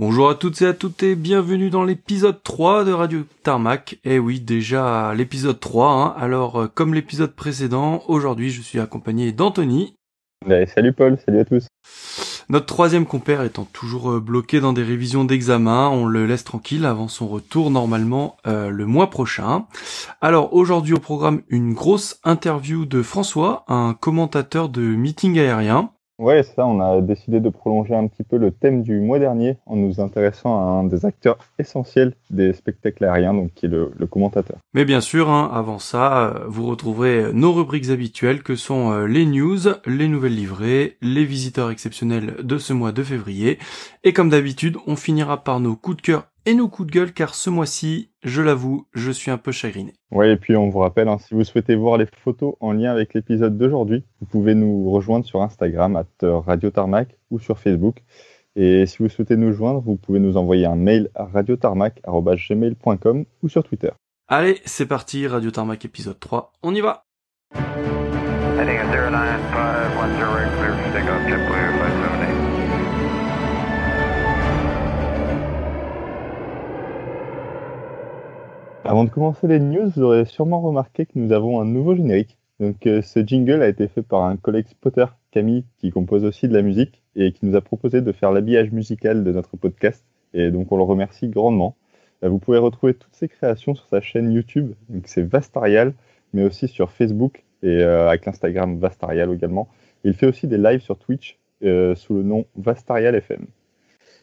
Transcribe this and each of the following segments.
Bonjour à toutes et à toutes et bienvenue dans l'épisode 3 de Radio Tarmac. Et eh oui, déjà l'épisode 3. Hein. Alors, euh, comme l'épisode précédent, aujourd'hui je suis accompagné d'Anthony. salut Paul, salut à tous. Notre troisième compère étant toujours euh, bloqué dans des révisions d'examen, on le laisse tranquille avant son retour normalement euh, le mois prochain. Alors aujourd'hui au programme une grosse interview de François, un commentateur de meeting aérien. Ouais, ça, on a décidé de prolonger un petit peu le thème du mois dernier en nous intéressant à un des acteurs essentiels des spectacles aériens, donc qui est le, commentateur. Mais bien sûr, hein, avant ça, euh, vous retrouverez nos rubriques habituelles que sont euh, les news, les nouvelles livrées, les visiteurs exceptionnels de ce mois de février. Et comme d'habitude, on finira par nos coups de cœur et nos coups de gueule car ce mois-ci, je l'avoue, je suis un peu chagriné. Ouais, et puis on vous rappelle, hein, si vous souhaitez voir les photos en lien avec l'épisode d'aujourd'hui, vous pouvez nous rejoindre sur Instagram, à Radio Tarmac ou sur Facebook. Et si vous souhaitez nous joindre, vous pouvez nous envoyer un mail à radiotarmac.gmail.com ou sur Twitter. Allez, c'est parti, Radio Tarmac épisode 3, on y va Avant de commencer les news, vous aurez sûrement remarqué que nous avons un nouveau générique. Donc, euh, ce jingle a été fait par un collègue spotter, Camille, qui compose aussi de la musique et qui nous a proposé de faire l'habillage musical de notre podcast. Et donc, on le remercie grandement. Euh, vous pouvez retrouver toutes ses créations sur sa chaîne YouTube. Donc, c'est Vastarial, mais aussi sur Facebook et euh, avec l'Instagram Vastarial également. il fait aussi des lives sur Twitch sous le nom Vastarial FM.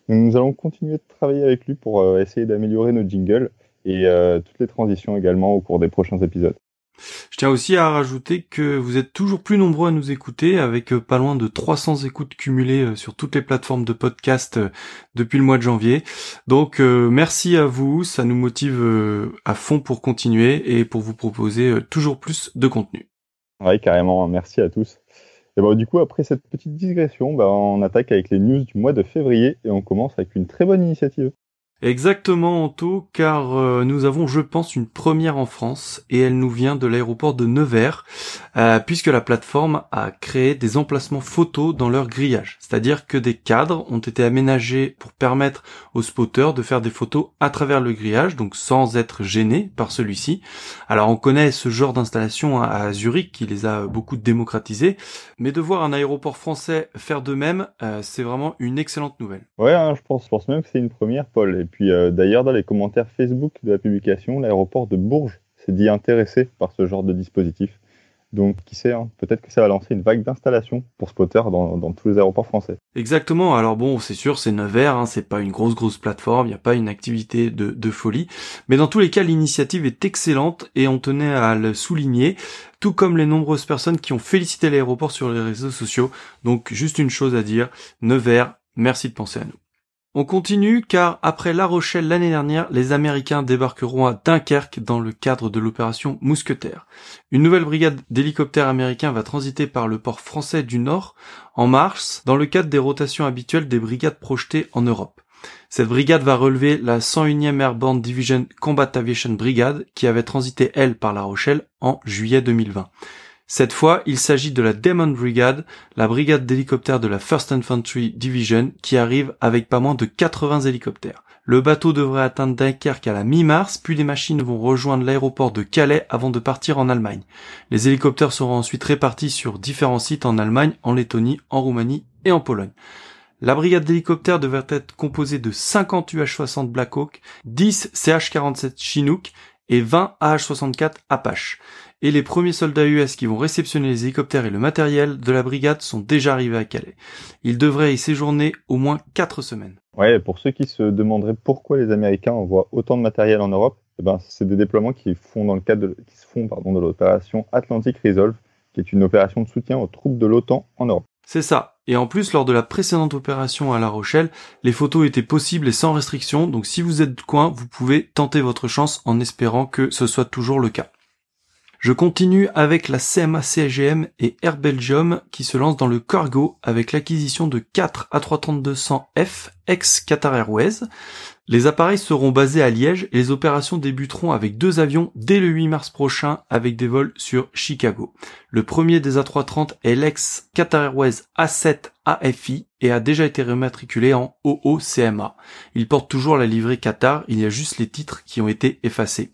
Nous allons continuer de travailler avec lui pour essayer d'améliorer nos jingles et euh, toutes les transitions également au cours des prochains épisodes. Je tiens aussi à rajouter que vous êtes toujours plus nombreux à nous écouter avec euh, pas loin de 300 écoutes cumulées euh, sur toutes les plateformes de podcast depuis le mois de janvier. Donc merci à vous, ça nous motive à fond pour continuer et pour vous proposer toujours plus de contenu. Oui, carrément, merci à tous. Et bon, du coup, après cette petite digression, bah, on attaque avec les news du mois de février et on commence avec une très bonne initiative. Exactement, Anto, car euh, nous avons, je pense, une première en France, et elle nous vient de l'aéroport de Nevers, euh, puisque la plateforme a créé des emplacements photos dans leur grillage. C'est-à-dire que des cadres ont été aménagés pour permettre aux spotters de faire des photos à travers le grillage, donc sans être gênés par celui-ci. Alors on connaît ce genre d'installation à Zurich qui les a beaucoup démocratisés, mais de voir un aéroport français faire de même, euh, c'est vraiment une excellente nouvelle. Ouais, hein, je pense, je pense même que c'est une première, Paul. Euh, d'ailleurs, dans les commentaires Facebook de la publication, l'aéroport de Bourges s'est dit intéressé par ce genre de dispositif. Donc, qui sait, hein, peut-être que ça va lancer une vague d'installation pour Spotter dans, tous les aéroports français. Exactement. Alors bon, c'est sûr, c'est Nevers, hein, c'est pas une grosse grosse plateforme, il n'y a pas une activité de, de folie, mais dans tous les cas, l'initiative est excellente et on tenait à le souligner, tout comme les nombreuses personnes qui ont félicité l'aéroport sur les réseaux sociaux. Donc, juste une chose à dire, Nevers, merci de penser à nous. On continue car après La Rochelle l'année dernière, les Américains débarqueront à Dunkerque dans le cadre de l'opération Mousquetaire. Une nouvelle brigade d'hélicoptères américains va transiter par le port français du Nord en mars dans le cadre des rotations habituelles des brigades projetées en Europe. Cette brigade va relever la 101e Airborne Division Combat Aviation Brigade qui avait transité elle par La Rochelle en juillet 2020. Cette fois, il s'agit de la Demon Brigade, la brigade d'hélicoptères de la 1st Infantry Division, qui arrive avec pas moins de 80 hélicoptères. Le bateau devrait atteindre Dunkerque à la mi-mars, puis les machines vont rejoindre l'aéroport de Calais avant de partir en Allemagne. Les hélicoptères seront ensuite répartis sur différents sites en Allemagne, en Lettonie, en Roumanie et en Pologne. La brigade d'hélicoptères devrait être composée de 50 UH-60 Blackhawk, 10 CH-47 Chinook et 20 AH-64 Apache et les premiers soldats US qui vont réceptionner les hélicoptères et le matériel de la brigade sont déjà arrivés à Calais. Ils devraient y séjourner au moins 4 semaines. Ouais, pour ceux qui se demanderaient pourquoi les Américains envoient autant de matériel en Europe, eh ben, c'est des déploiements qui, font dans le cadre de, qui se font pardon, de l'opération Atlantic Resolve, qui est une opération de soutien aux troupes de l'OTAN en Europe. C'est ça. Et en plus, lors de la précédente opération à La Rochelle, les photos étaient possibles et sans restriction, donc si vous êtes de coin, vous pouvez tenter votre chance en espérant que ce soit toujours le cas. Je continue avec la CMA CGM et Air Belgium qui se lancent dans le cargo avec l'acquisition de 4 A330-200F ex Qatar Airways. Les appareils seront basés à Liège et les opérations débuteront avec deux avions dès le 8 mars prochain avec des vols sur Chicago. Le premier des A330 est l'ex Qatar Airways A7 AFI et a déjà été rematriculé en OOCMA. Il porte toujours la livrée Qatar, il y a juste les titres qui ont été effacés.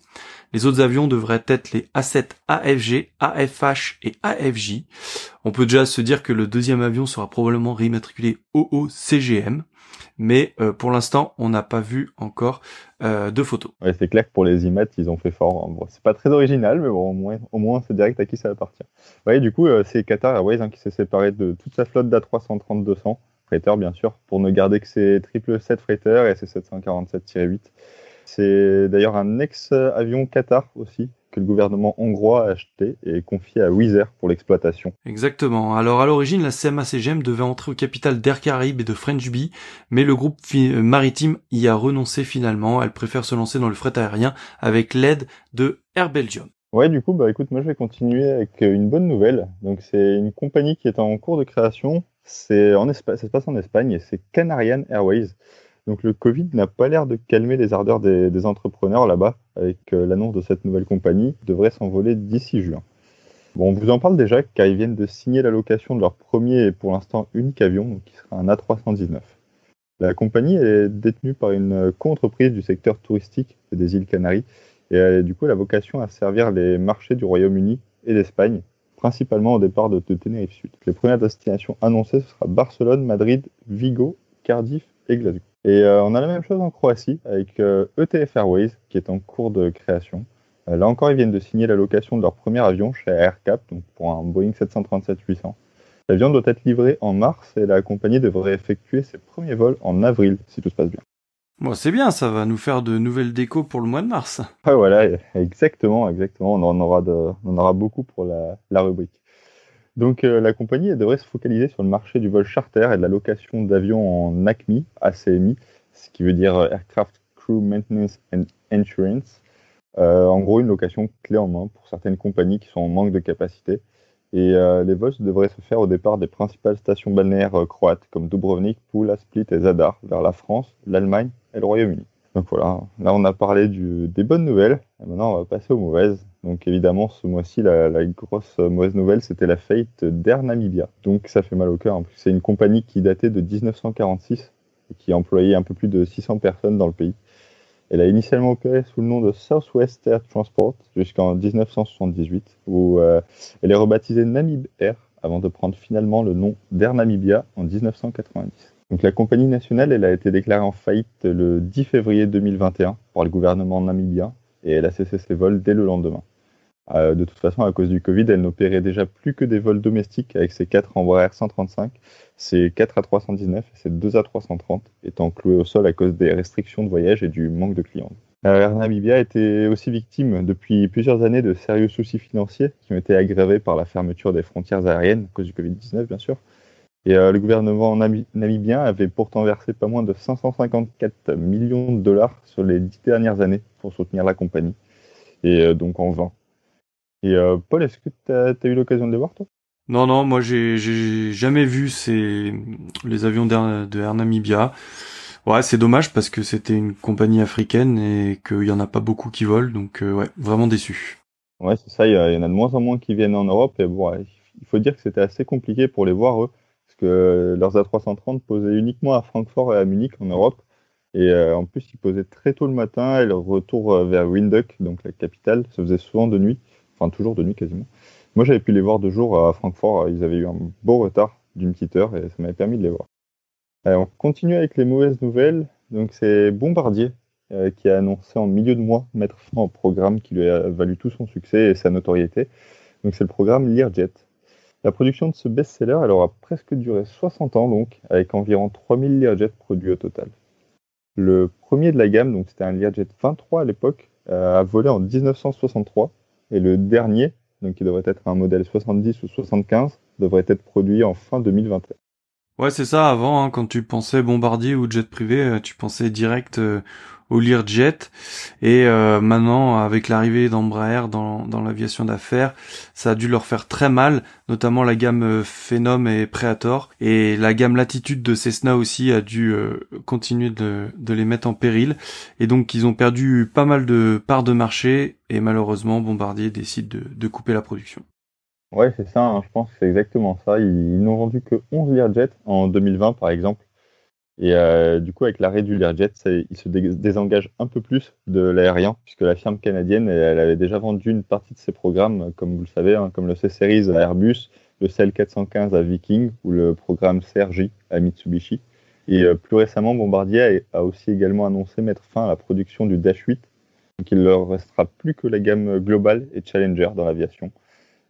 Les autres avions devraient être les A7 AFG, AFH et AFJ. On peut déjà se dire que le deuxième avion sera probablement rématriculé OOCGM mais euh, pour l'instant, on n'a pas vu encore euh, de photos. C'est clair que pour les IMAT, ils ont fait fort. Bon, c'est pas très original, mais bon, au moins, au moins c'est direct à qui ça appartient. Ouais, du coup, euh, c'est Qatar Airways hein, qui s'est séparé de toute sa flotte d'A330-200 freighter, bien sûr, pour ne garder que ses 777 freighter et ses 747-8. C'est d'ailleurs un ex-avion Qatar aussi, que le gouvernement hongrois a acheté et confié à Wizz Air pour l'exploitation. Exactement. Alors à l'origine, la CMA-CGM devait entrer au capital d'Air Caraïbes et de French Bee, mais le groupe euh, maritime y a renoncé finalement. Elle préfère se lancer dans le fret aérien avec l'aide de Air Belgium. Ouais, du coup, bah écoute, moi je vais continuer avec euh, une bonne nouvelle. Donc c'est une compagnie qui est en cours de création. C'est en Espagne, ça se passe en Espagne et c'est Canarian Airways. Donc le Covid n'a pas l'air de calmer les ardeurs des, entrepreneurs là-bas, avec euh, l'annonce de cette nouvelle compagnie, qui devrait s'envoler d'ici juin. Bon, on vous en parle déjà car ils viennent de signer la location de leur premier et pour l'instant unique avion, qui sera un A319. La compagnie est détenue par une co-entreprise du secteur touristique des îles Canaries et a du coup la vocation à servir les marchés du Royaume-Uni et d'Espagne, principalement au départ de, Tenerife Sud. Les premières destinations annoncées ce sera Barcelone, Madrid, Vigo, Cardiff et Glasgow. Et euh, on a la même chose en Croatie avec ETF euh, e Airways qui est en cours de création. Euh, là encore, ils viennent de signer la location de leur premier avion chez AirCap, donc pour un Boeing 737-800. L'avion doit être livré en mars et la compagnie devrait effectuer ses premiers vols en avril, si tout se passe bien. Bon, c'est bien, ça va nous faire de nouvelles décos pour le mois de mars. Ah voilà, exactement, exactement. On en aura, de, on en aura beaucoup pour la, la rubrique. Donc euh, la compagnie devrait se focaliser sur le marché du vol charter et de la location d'avions en ACMI, ACMI, ce qui veut dire euh, Aircraft Crew Maintenance and Insurance. Euh, en gros, une location clé en main pour certaines compagnies qui sont en manque de capacité. Et les vols devraient se faire au départ des principales stations balnéaires croates comme Dubrovnik, Pula, Split et Zadar vers la France, l'Allemagne et le Royaume-Uni. Donc voilà, là on a parlé des bonnes nouvelles, maintenant on va passer aux mauvaises. Donc évidemment ce mois-ci la, grosse mauvaise nouvelle c'était la faillite d'Air Namibia. Donc ça fait mal au cœur, c'est une compagnie qui datait de 1946 et qui employait un peu plus de 600 personnes dans le pays. Elle a initialement opéré sous le nom de Southwest Air Transport jusqu'en 1978 où euh, elle est rebaptisée Namib Air avant de prendre finalement le nom d'Air Namibia en 1990. Donc la compagnie nationale, elle a été déclarée en faillite le 10 février 2021 par le gouvernement namibien et elle a cessé ses vols dès le lendemain. Euh, de toute façon, à cause du Covid, elle n'opérait déjà plus que des vols domestiques avec ses 4 Embraer 135, ses 4 A319 et ses 2 A330 étant cloués au sol à cause des restrictions de voyage et du manque de clients. Euh, Air Namibia était aussi victime depuis plusieurs années de sérieux soucis financiers qui ont été aggravés par la fermeture des frontières aériennes à cause du Covid-19 bien sûr, et euh, le gouvernement namibien avait pourtant versé pas moins de 554 millions de dollars sur les dix dernières années pour soutenir la compagnie. Et euh, donc en vain. Et euh, Paul, est-ce que tu as, eu l'occasion de les voir, toi? Non, non, moi j'ai jamais vu ces, les avions de Air Namibia. Ouais, c'est dommage parce que c'était une compagnie africaine et qu'il y en a pas beaucoup qui volent, donc ouais, vraiment déçu. Ouais, c'est ça, il y, en a de moins en moins qui viennent en Europe et bon, il faut dire que c'était assez compliqué pour les voir, eux leurs A330 posaient uniquement à Francfort et à Munich en Europe. Et euh, en plus, ils posaient très tôt le matin et leur retour euh, vers Windhoek, donc la capitale, se faisait souvent de nuit, enfin toujours de nuit quasiment. Moi, j'avais pu les voir deux jours à Francfort. Ils avaient eu un beau retard d'une petite heure et ça m'avait permis de les voir. on continue avec les mauvaises nouvelles. Donc, c'est Bombardier euh, qui a annoncé en milieu de mois mettre fin au programme qui lui a valu tout son succès et sa notoriété. Donc, c'est le programme Learjet. La production de ce best-seller, elle aura presque duré 60 ans donc, avec environ 3000 Learjet produits au total. Le premier de la gamme, donc c'était un Learjet 23 à l'époque, euh, a volé en 1963 et le dernier, donc qui devrait être un modèle 70 ou 75, devrait être produit en fin 2021. Ouais, c'est ça. Avant, hein, quand tu pensais bombardier ou jet privé, euh, tu pensais direct euh, au Learjet. Et euh, maintenant, avec l'arrivée d'Embraer dans, dans l'aviation d'affaires, ça a dû leur faire très mal, notamment la gamme euh, Phenom et Predator. Et la gamme Latitude de Cessna aussi a dû euh, continuer de, de les mettre en péril. Et donc, ils ont perdu pas mal de parts de marché. Et malheureusement, Bombardier décide de, de couper la production. Ouais, c'est ça, hein, je pense que c'est exactement ça. Ils, n'ont vendu que 11 Learjet en 2020, par exemple. Et euh, du coup, avec l'arrêt du Learjet, ils se désengagent un peu plus de l'aérien, puisque la firme canadienne, elle, avait déjà vendu une partie de ses programmes, comme vous le savez, hein, comme le C-Series à Airbus, le CL 415 à Viking ou le programme CRJ à Mitsubishi. Et euh, plus récemment, Bombardier a, aussi également annoncé mettre fin à la production du Dash 8. Donc il leur restera plus que la gamme Global et Challenger dans l'aviation.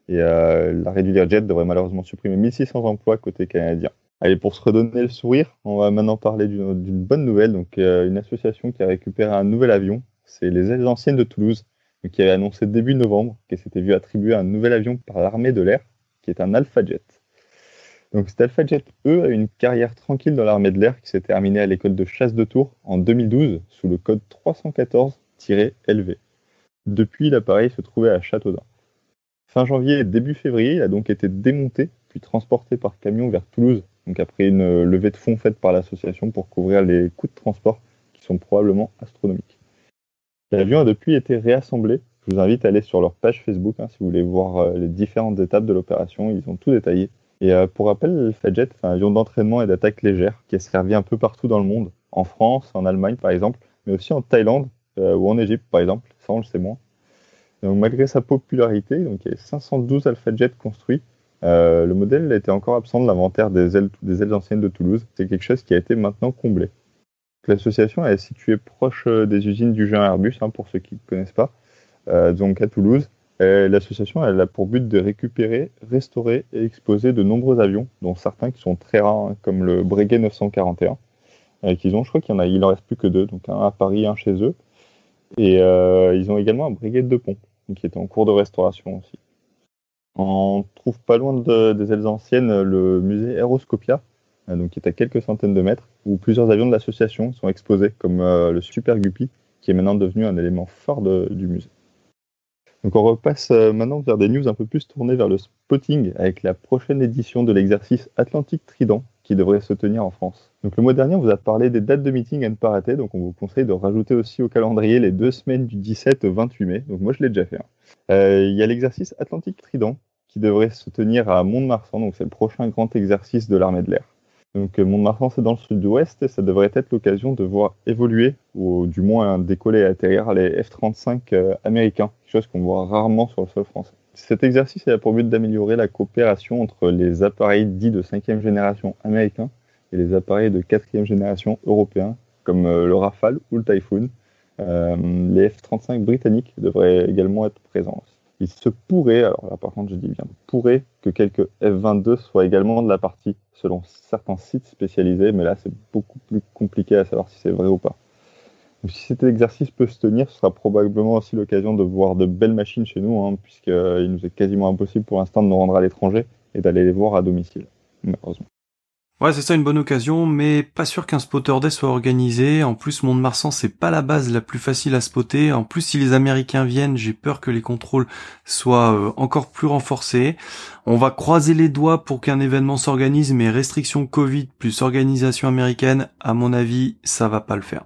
Et euh, l'arrêt du Learjet devrait malheureusement supprimer 1600 emplois côté canadien. Allez, pour se redonner le sourire, on va maintenant parler d'une bonne nouvelle. Donc, euh, une association qui a récupéré un nouvel avion, c'est les ailes anciennes de Toulouse, qui avait annoncé début novembre qu'elle s'était vue attribuer un nouvel avion par l'armée de l'air, qui est un Alpha Jet. Donc, cet Alpha Jet, eux, a une carrière tranquille dans l'armée de l'air qui s'est terminée à l'école de chasse de Tours en 2012 sous le code 314-LV. Depuis, l'appareil se trouvait à Châteaudun. Fin janvier et début février, il a donc été démonté puis transporté par camion vers Toulouse, donc après une levée de fonds faite par l'association pour couvrir les coûts de transport qui sont probablement astronomiques. L'avion a depuis été réassemblé. Je vous invite à aller sur leur page Facebook hein, si vous voulez voir euh, les différentes étapes de l'opération. Ils ont tout détaillé. Et euh, pour rappel, le Fadjet, c'est un avion d'entraînement et d'attaque légère qui est servi un peu partout dans le monde, en France, en Allemagne par exemple, mais aussi en Thaïlande euh, ou en Égypte par exemple. Ça, on le sait moins. Donc, malgré sa popularité, donc, il y a 512 Alpha Jet construits. Euh, le modèle était encore absent de l'inventaire des ailes, anciennes de Toulouse. C'est quelque chose qui a été maintenant comblé. L'association est située proche euh, des usines du géant Airbus, hein, pour ceux qui ne connaissent pas, euh, donc à Toulouse. L'association a pour but de récupérer, restaurer et exposer de nombreux avions, dont certains qui sont très rares, hein, comme le Breguet 941, qu'ils ont. Je crois qu'il en reste plus que deux, donc un à Paris, un chez eux. Et ils ont également un Breguet de pont qui est en cours de restauration aussi. On trouve pas loin des ailes anciennes le musée Aeroscopia, euh, donc qui est à quelques centaines de mètres, où plusieurs avions de l'association sont exposés, comme euh, le Super Guppy, qui est maintenant devenu un élément fort du musée. Donc on repasse euh, maintenant vers des news un peu plus tournées vers le spotting avec la prochaine édition de l'exercice Atlantique Trident qui devrait se tenir en France. Donc le mois dernier, on vous a parlé des dates de meeting à ne pas rater, donc on vous conseille de rajouter aussi au calendrier les deux semaines du 17 au 28 mai. Donc moi je l'ai déjà fait. Hein. Euh, il y a l'exercice Atlantique Trident qui devrait se tenir à Mont-de-Marsan, donc c'est le prochain grand exercice de l'armée de l'air. Donc euh, Mont-de-Marsan, c'est dans le sud-ouest ça devrait être l'occasion de voir évoluer, ou du moins décoller et atterrir les F-35 euh, américains, chose qu'on voit rarement sur le sol français. Cet exercice a pour but d'améliorer la coopération entre les appareils dits de cinquième génération américains et les appareils de quatrième génération européens, comme euh, le Rafale ou le Typhoon. les F-35 britanniques devraient également être présents il se pourrait, alors là par contre je dis bien pourrait, que quelques F-22 soient également de la partie, selon certains sites spécialisés, mais là c'est beaucoup plus compliqué à savoir si c'est vrai ou pas. Si cet exercice peut se tenir, ce sera probablement aussi l'occasion de voir de belles machines chez nous, hein, puisqu'il nous est quasiment impossible pour l'instant de nous rendre à l'étranger et d'aller les voir à domicile, malheureusement. Ouais, c'est ça une bonne occasion, mais pas sûr qu'un spotter day soit organisé. En plus, Mont-de-Marsan, c'est pas la base la plus facile à spotter. En plus, si les Américains viennent, j'ai peur que les contrôles soient euh, encore plus renforcés. On va croiser les doigts pour qu'un événement s'organise, mais restrictions Covid plus organisation américaine, à mon avis, ça va pas le faire.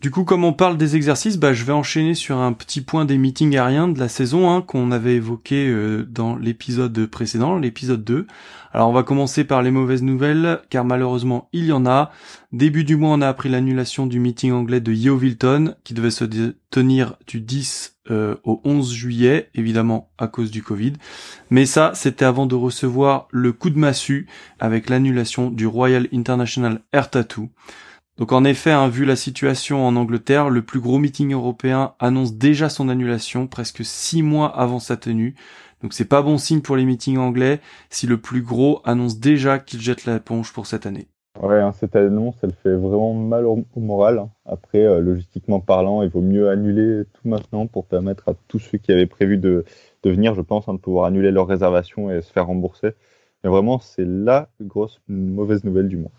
Du coup, comme on parle des exercices, bah, je vais enchaîner sur un petit point des meetings aériens de la saison hein, qu'on avait évoqué euh, dans l'épisode précédent, l'épisode 2. Alors on va commencer par les mauvaises nouvelles, car malheureusement il y en a. Début du mois, on a appris l'annulation du meeting anglais de Yeovilton, qui devait se tenir du 10 euh, au 11 juillet, évidemment à cause du Covid. Mais ça, c'était avant de recevoir le coup de massue avec l'annulation du Royal International Air Tattoo. Donc en effet, hein, vu la situation en Angleterre, le plus gros meeting européen annonce déjà son annulation presque six mois avant sa tenue. Donc c'est pas bon signe pour les meetings anglais si le plus gros annonce déjà qu'il jette la éponge pour cette année. Ouais, hein, cette annonce, elle fait vraiment mal au, moral. Après, euh, logistiquement parlant, il vaut mieux annuler tout maintenant pour permettre à tous ceux qui avaient prévu de, venir, je pense, hein, de pouvoir annuler leur réservation et se faire rembourser. Mais vraiment, c'est la grosse mauvaise nouvelle du mois.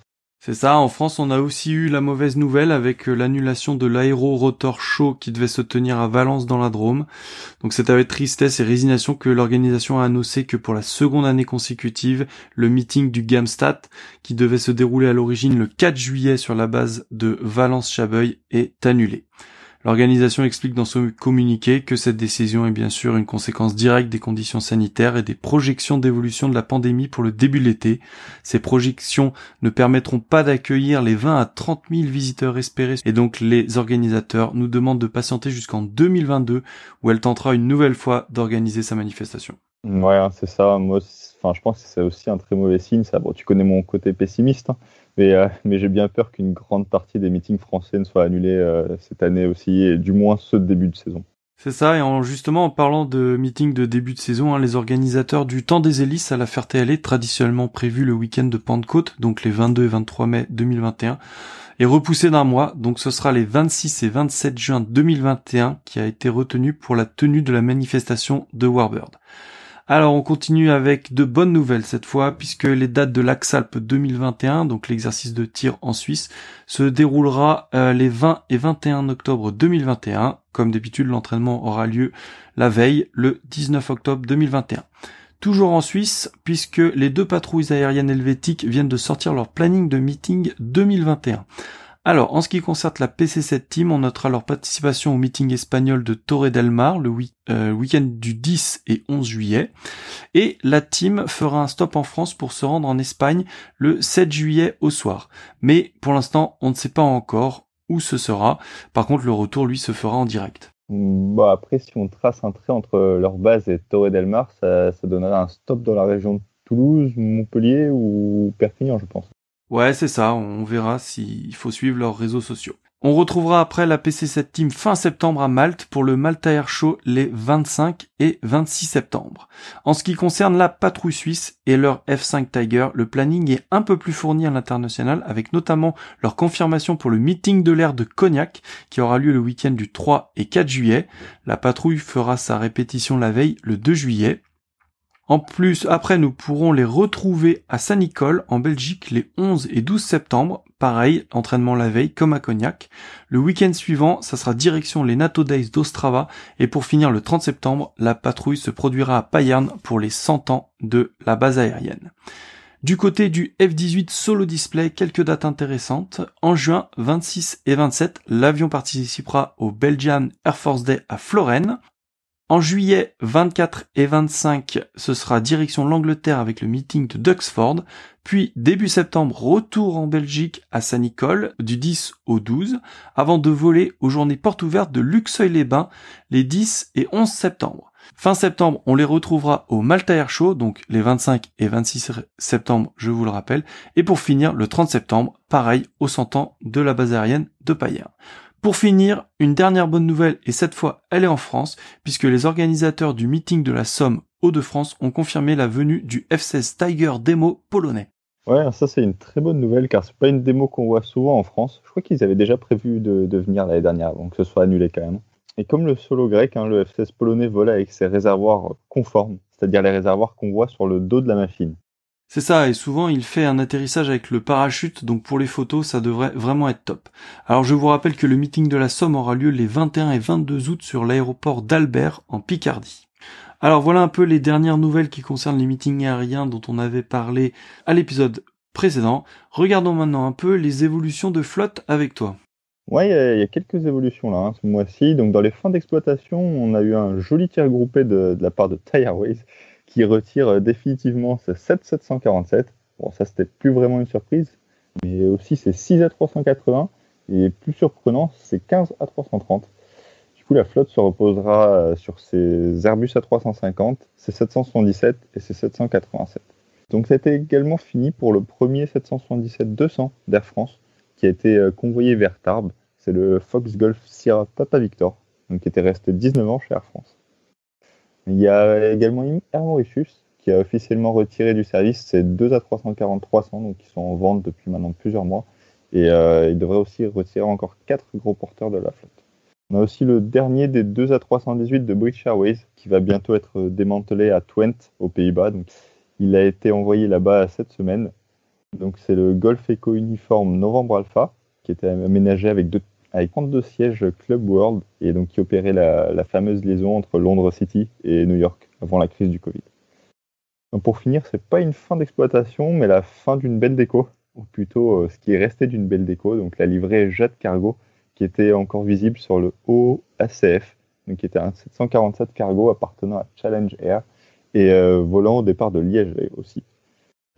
C'est ça, en France on a aussi eu la mauvaise nouvelle avec euh, l'annulation de l'Aéro Rotor Show qui devait se tenir à Valence dans la Drôme. Donc c'est avec tristesse et résignation que l'organisation a annoncé que pour la seconde année consécutive, le meeting du Gamstat, qui devait se dérouler à l'origine le 4 juillet sur la base de Valence-Chabeuil, est annulé. L'organisation explique dans son communiqué que cette décision est bien sûr une conséquence directe des conditions sanitaires et des projections d'évolution de la pandémie pour le début de l'été. Ces projections ne permettront pas d'accueillir les 20 à 30 000 visiteurs espérés et donc les organisateurs nous demandent de patienter jusqu'en 2022 où elle tentera une nouvelle fois d'organiser sa manifestation. Ouais, hein, c'est ça. Moi, enfin, je pense que c'est aussi un très mauvais signe. Ça, bon, tu connais mon côté pessimiste, hein. Mais, euh, mais j'ai bien peur qu'une grande partie des meetings français ne soient annulés euh, cette année aussi, et du moins ceux de début de saison. C'est ça, et en, justement en parlant de meetings de début de saison, hein, les organisateurs du Temps des Hélices à la Ferté-Alais, traditionnellement prévu le week-end de Pentecôte, donc les 22 et 23 mai 2021, est repoussé d'un mois, donc ce sera les 26 et 27 juin 2021 qui a été retenu pour la tenue de la manifestation de Warbird. Alors on continue avec de bonnes nouvelles cette fois puisque les dates de l'Axalp 2021, donc l'exercice de tir en Suisse, se déroulera euh, les 20 et 21 octobre 2021. Comme d'habitude, l'entraînement aura lieu la veille, le 19 octobre 2021. Toujours en Suisse, puisque les deux patrouilles aériennes helvétiques viennent de sortir leur planning de meeting 2021. Alors, en ce qui concerne la PC7 Team, on notera leur participation au meeting espagnol de Torre del Mar le euh, week-end du 10 et 11 juillet. Et la team fera un stop en France pour se rendre en Espagne le 7 juillet au soir. Mais pour l'instant, on ne sait pas encore où ce sera. Par contre, le retour, lui, se fera en direct. Bah après, si on trace un trait entre leur base et Torre del Mar, ça, ça donnerait un stop dans la région de Toulouse, Montpellier ou Perpignan, je pense. Ouais, c'est ça, on verra s'il faut suivre leurs réseaux sociaux. On retrouvera après la PC7 Team fin septembre à Malte pour le Malta Air Show les 25 et 26 septembre. En ce qui concerne la patrouille suisse et leur F5 Tiger, le planning est un peu plus fourni à l'international avec notamment leur confirmation pour le meeting de l'air de Cognac qui aura lieu le week-end du 3 et 4 juillet. La patrouille fera sa répétition la veille le 2 juillet. En plus, après, nous pourrons les retrouver à Saint-Nicole, en Belgique, les 11 et 12 septembre. Pareil, entraînement la veille, comme à Cognac. Le week-end suivant, ça sera direction les NATO Days d'Ostrava. Et pour finir, le 30 septembre, la patrouille se produira à Payerne pour les 100 ans de la base aérienne. Du côté du F-18 Solo Display, quelques dates intéressantes. En juin 26 et 27, l'avion participera au Belgian Air Force Day à Florène. En juillet 24 et 25, ce sera direction l'Angleterre avec le meeting de Duxford, puis début septembre, retour en Belgique à Saint-Nicole du 10 au 12, avant de voler aux journées portes ouvertes de Luxeuil-les-Bains les 10 et 11 septembre. Fin septembre, on les retrouvera au Malta Air Show, donc les 25 et 26 septembre, je vous le rappelle, et pour finir, le 30 septembre, pareil, au 100 ans de la base aérienne de Payerne. Pour finir, une dernière bonne nouvelle, et cette fois elle est en France, puisque les organisateurs du meeting de la Somme Hauts-de-France ont confirmé la venue du F16 Tiger démo polonais. Ouais, ça c'est une très bonne nouvelle car c'est pas une démo qu'on voit souvent en France. Je crois qu'ils avaient déjà prévu de, venir l'année dernière, donc que ce soit annulé quand même. Et comme le solo grec, hein, le F16 polonais vole avec ses réservoirs conformes, c'est-à-dire les réservoirs qu'on voit sur le dos de la machine. C'est ça, et souvent il fait un atterrissage avec le parachute, donc pour les photos ça devrait vraiment être top. Alors je vous rappelle que le meeting de la Somme aura lieu les 21 et 22 août sur l'aéroport d'Albert en Picardie. Alors voilà un peu les dernières nouvelles qui concernent les meetings aériens dont on avait parlé à l'épisode précédent. Regardons maintenant un peu les évolutions de flotte avec toi. Ouais, il y, a quelques évolutions là hein, ce mois-ci. Donc dans les fins d'exploitation, on a eu un joli tir groupé de, la part de Thai Airways qui retire euh, définitivement ce 7747. Bon, ça c'était plus vraiment une surprise, mais aussi c'est 6 à 380 et plus surprenant, c'est 15 à 330. Du coup, la flotte se reposera euh, sur ces Airbus A350, ces 777 et ces 787. Donc, été également fini pour le premier 777-200 d'Air France qui a été euh, convoyé vers Tarbes. C'est le Fox Golf Sierra Papa Victor, donc qui était resté 19 ans chez Air France. Il y a également Air Mauritius qui a officiellement retiré du service ses 2 à 340 300 donc qui sont en vente depuis maintenant plusieurs mois et euh, il devrait aussi retirer encore 4 gros porteurs de la flotte. On a aussi le dernier des 2 à 318 de British Airways qui va bientôt être démantelé à Twente aux Pays-Bas. Il a été envoyé là-bas cette semaine Donc c'est le Golf Eco Uniform Novembre Alpha qui était aménagé avec, deux, avec 32 sièges Club World et donc qui opérait la, fameuse liaison entre Londres City et New York avant la crise du Covid. Pour finir, c'est pas une fin d'exploitation, mais la fin d'une belle déco, ou plutôt euh, ce qui est resté d'une belle déco, donc la livrée Jet Cargo qui était encore visible sur le haut ACF, donc qui était un 747 cargo appartenant à Challenge Air et euh, volant au départ de Liège aussi.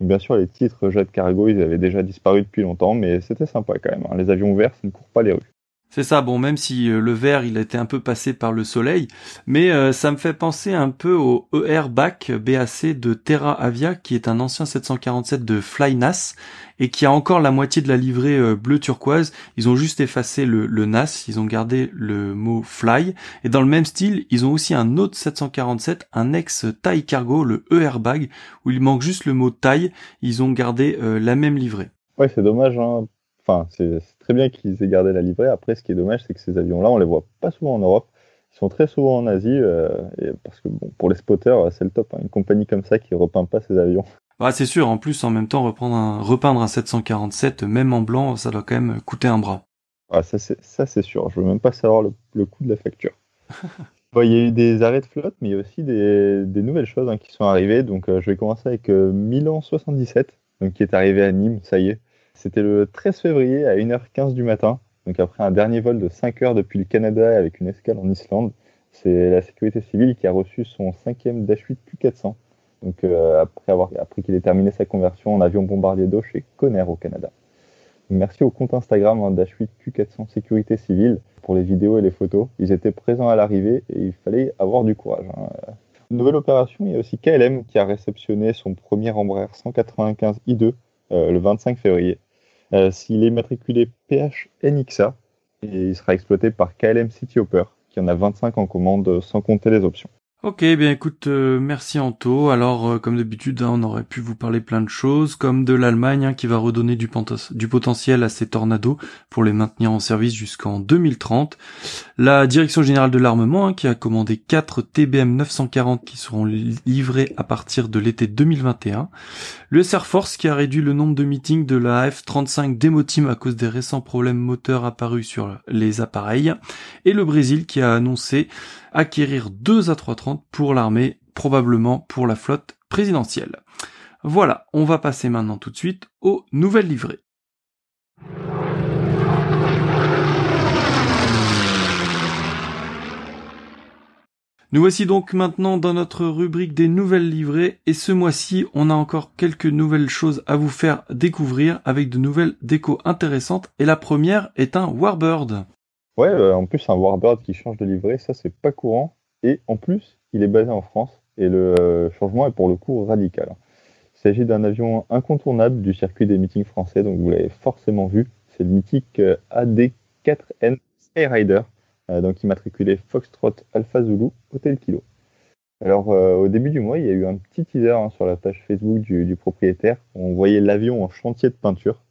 bien sûr, les titres Jet Cargo, ils avaient déjà disparu depuis longtemps, mais c'était sympa quand même. Hein. Les avions verts, ça ne court pas les rues. C'est ça, bon, même si euh, le vert, il a été un peu passé par le soleil, mais euh, ça me fait penser un peu au ER BAC, de Terra Avia, qui est un ancien 747 de Flynas, et qui a encore la moitié de la livrée euh, bleu turquoise. Ils ont juste effacé le, le, NAS, ils ont gardé le mot Fly, et dans le même style, ils ont aussi un autre 747, un ex Thai Cargo, le ER BAG, où il manque juste le mot Thai, ils ont gardé la même livrée. Ouais, c'est dommage, hein. Enfin, c'est très bien qu'ils aient gardé la livrée. Après, ce qui est dommage, c'est que ces avions-là, on les voit pas souvent en Europe. Ils sont très souvent en Asie, euh, parce que bon, pour les spotters, c'est le top. Hein. Une compagnie comme ça qui repeint pas ses avions. Bah, c'est sûr. En plus, en même temps, reprendre un, repeindre un 747, même en blanc, ça doit quand même coûter un bras. Ah, ça, c'est sûr. Je veux même pas savoir le, coût de la facture. il y a eu des arrêts de flotte, mais il y a aussi des, nouvelles choses hein, qui sont arrivées. Donc, euh, je vais commencer avec euh, Milan 77, donc, qui est arrivé à Nîmes, ça y est. C'était le 13 février à 1h15 du matin. Donc après un dernier vol de 5 heures depuis le Canada avec une escale en Islande, c'est la sécurité civile qui a reçu son cinquième Dash 8 Q400. Donc euh, après avoir après qu'il ait terminé sa conversion en avion bombardier d'eau chez Conner au Canada. merci au compte Instagram Dash 8 Q400 Sécurité Civile pour les vidéos et les photos. Ils étaient présents à l'arrivée et il fallait avoir du courage. Hein. Nouvelle opération, il y a aussi KLM qui a réceptionné son premier Embraer 195 I2 euh, le 25 février. Euh, s'il est matriculé PHNXA, et il sera exploité par KLM City Hopper, qui en a 25 en commande sans compter les options. Ok, bien écoute, euh, merci Anto. Alors, euh, comme d'habitude, hein, on aurait pu vous parler plein de choses, comme de l'Allemagne hein, qui va redonner du, du, potentiel à ses tornados pour les maintenir en service jusqu'en 2030. La Direction Générale de l'Armement hein, qui a commandé 4 TBM 940 qui seront livrés à partir de l'été 2021. Le Air Force qui a réduit le nombre de meetings de la F-35 Demo Team à cause des récents problèmes moteurs apparus sur les appareils. Et le Brésil qui a annoncé acquérir deux A330 pour l'armée, probablement pour la flotte présidentielle. Voilà, on va passer maintenant tout de suite aux nouvelles livrées. Nous voici donc maintenant dans notre rubrique des nouvelles livrées et ce mois-ci on a encore quelques nouvelles choses à vous faire découvrir avec de nouvelles décos intéressantes et la première est un Warbird. Ouais, euh, en plus, un Warbird qui change de livret, ça, c'est pas courant. Et en plus, il est basé en France. Et le euh, changement est pour le coup radical. Il s'agit d'un avion incontournable du circuit des meetings français, donc vous l'avez forcément vu. C'est le mythique euh, AD4N Skyrider, donc immatriculé Foxtrot Alpha Zulu Hotel Kilo. Alors, au début du mois, il y a eu un petit teaser hein, sur la page Facebook du propriétaire. On voyait l'avion en chantier de peinture.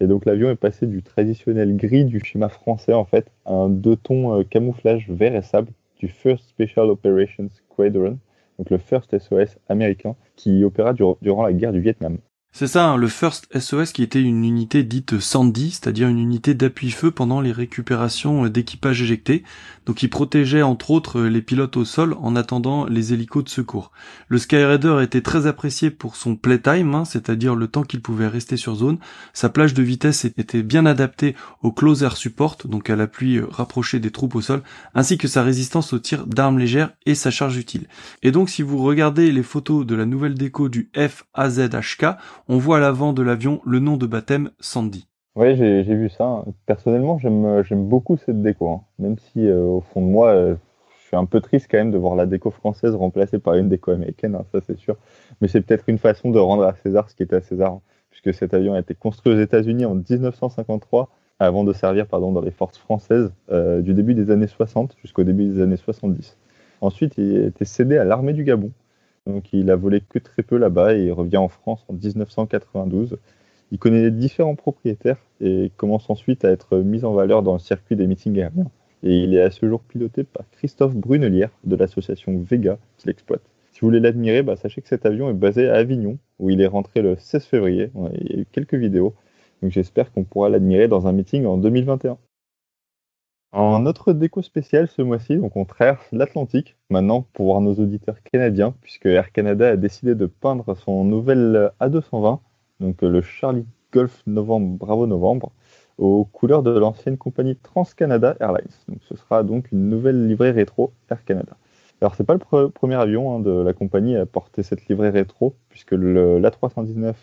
Et donc l'avion est passé du traditionnel gris du schéma français en fait à un deux tons euh, camouflage vert et sable du First Special Operations Squadron, donc le First SOS américain qui opéra durant la guerre du Vietnam. C'est ça, hein, le First SOS qui était une unité dite Sandy, c'est-à-dire une unité d'appui-feu pendant les récupérations d'équipage éjectés, donc il protégeait entre autres les pilotes au sol en attendant les hélicos de secours. Le Skyraider était très apprécié pour son playtime, hein, c'est-à-dire le temps qu'il pouvait rester sur zone. Sa plage de vitesse était bien adaptée au close air support, donc à l'appui rapproché des troupes au sol, ainsi que sa résistance au tir d'armes légères et sa charge utile. Et donc si vous regardez les photos de la nouvelle déco du FAZHK, on voit à l'avant de l'avion le nom de baptême Sandy. Oui, j'ai vu ça. Personnellement, j'aime beaucoup cette déco. Hein. Même si, euh, au fond de moi, euh, je suis un peu triste quand même de voir la déco française remplacée par une déco américaine, hein, ça c'est sûr. Mais c'est peut-être une façon de rendre à César ce qui était à César, hein, puisque cet avion a été construit aux États-Unis en 1953 avant de servir pardon, dans les forces françaises euh, du début des années 60 jusqu'au début des années 70. Ensuite, il a été cédé à l'armée du Gabon. Donc il a volé que très peu là-bas et revient en France en 1992 il connaît différents propriétaires et commence ensuite à être mis en valeur dans le circuit des meetings aériens. Et il est à ce jour piloté par Christophe Brunelière de l'association Vega qui l'exploite. Si vous voulez l'admirer, bah, sachez que cet avion est basé à Avignon, où il est rentré le 16 février. Il y a eu quelques vidéos, donc j'espère qu'on pourra l'admirer dans un meeting en 2021. En autre déco spéciale ce mois-ci, donc on traverse l'Atlantique maintenant pour voir nos auditeurs canadiens, puisque Air Canada a décidé de peindre son nouvel A220, donc le Charlie Golf Novembre Bravo Novembre, aux couleurs de l'ancienne compagnie TransCanada Airlines. Ce sera donc une nouvelle livrée rétro Air Canada. Alors c'est pas le premier avion hein, de la compagnie à porter cette livrée rétro, puisque l'A319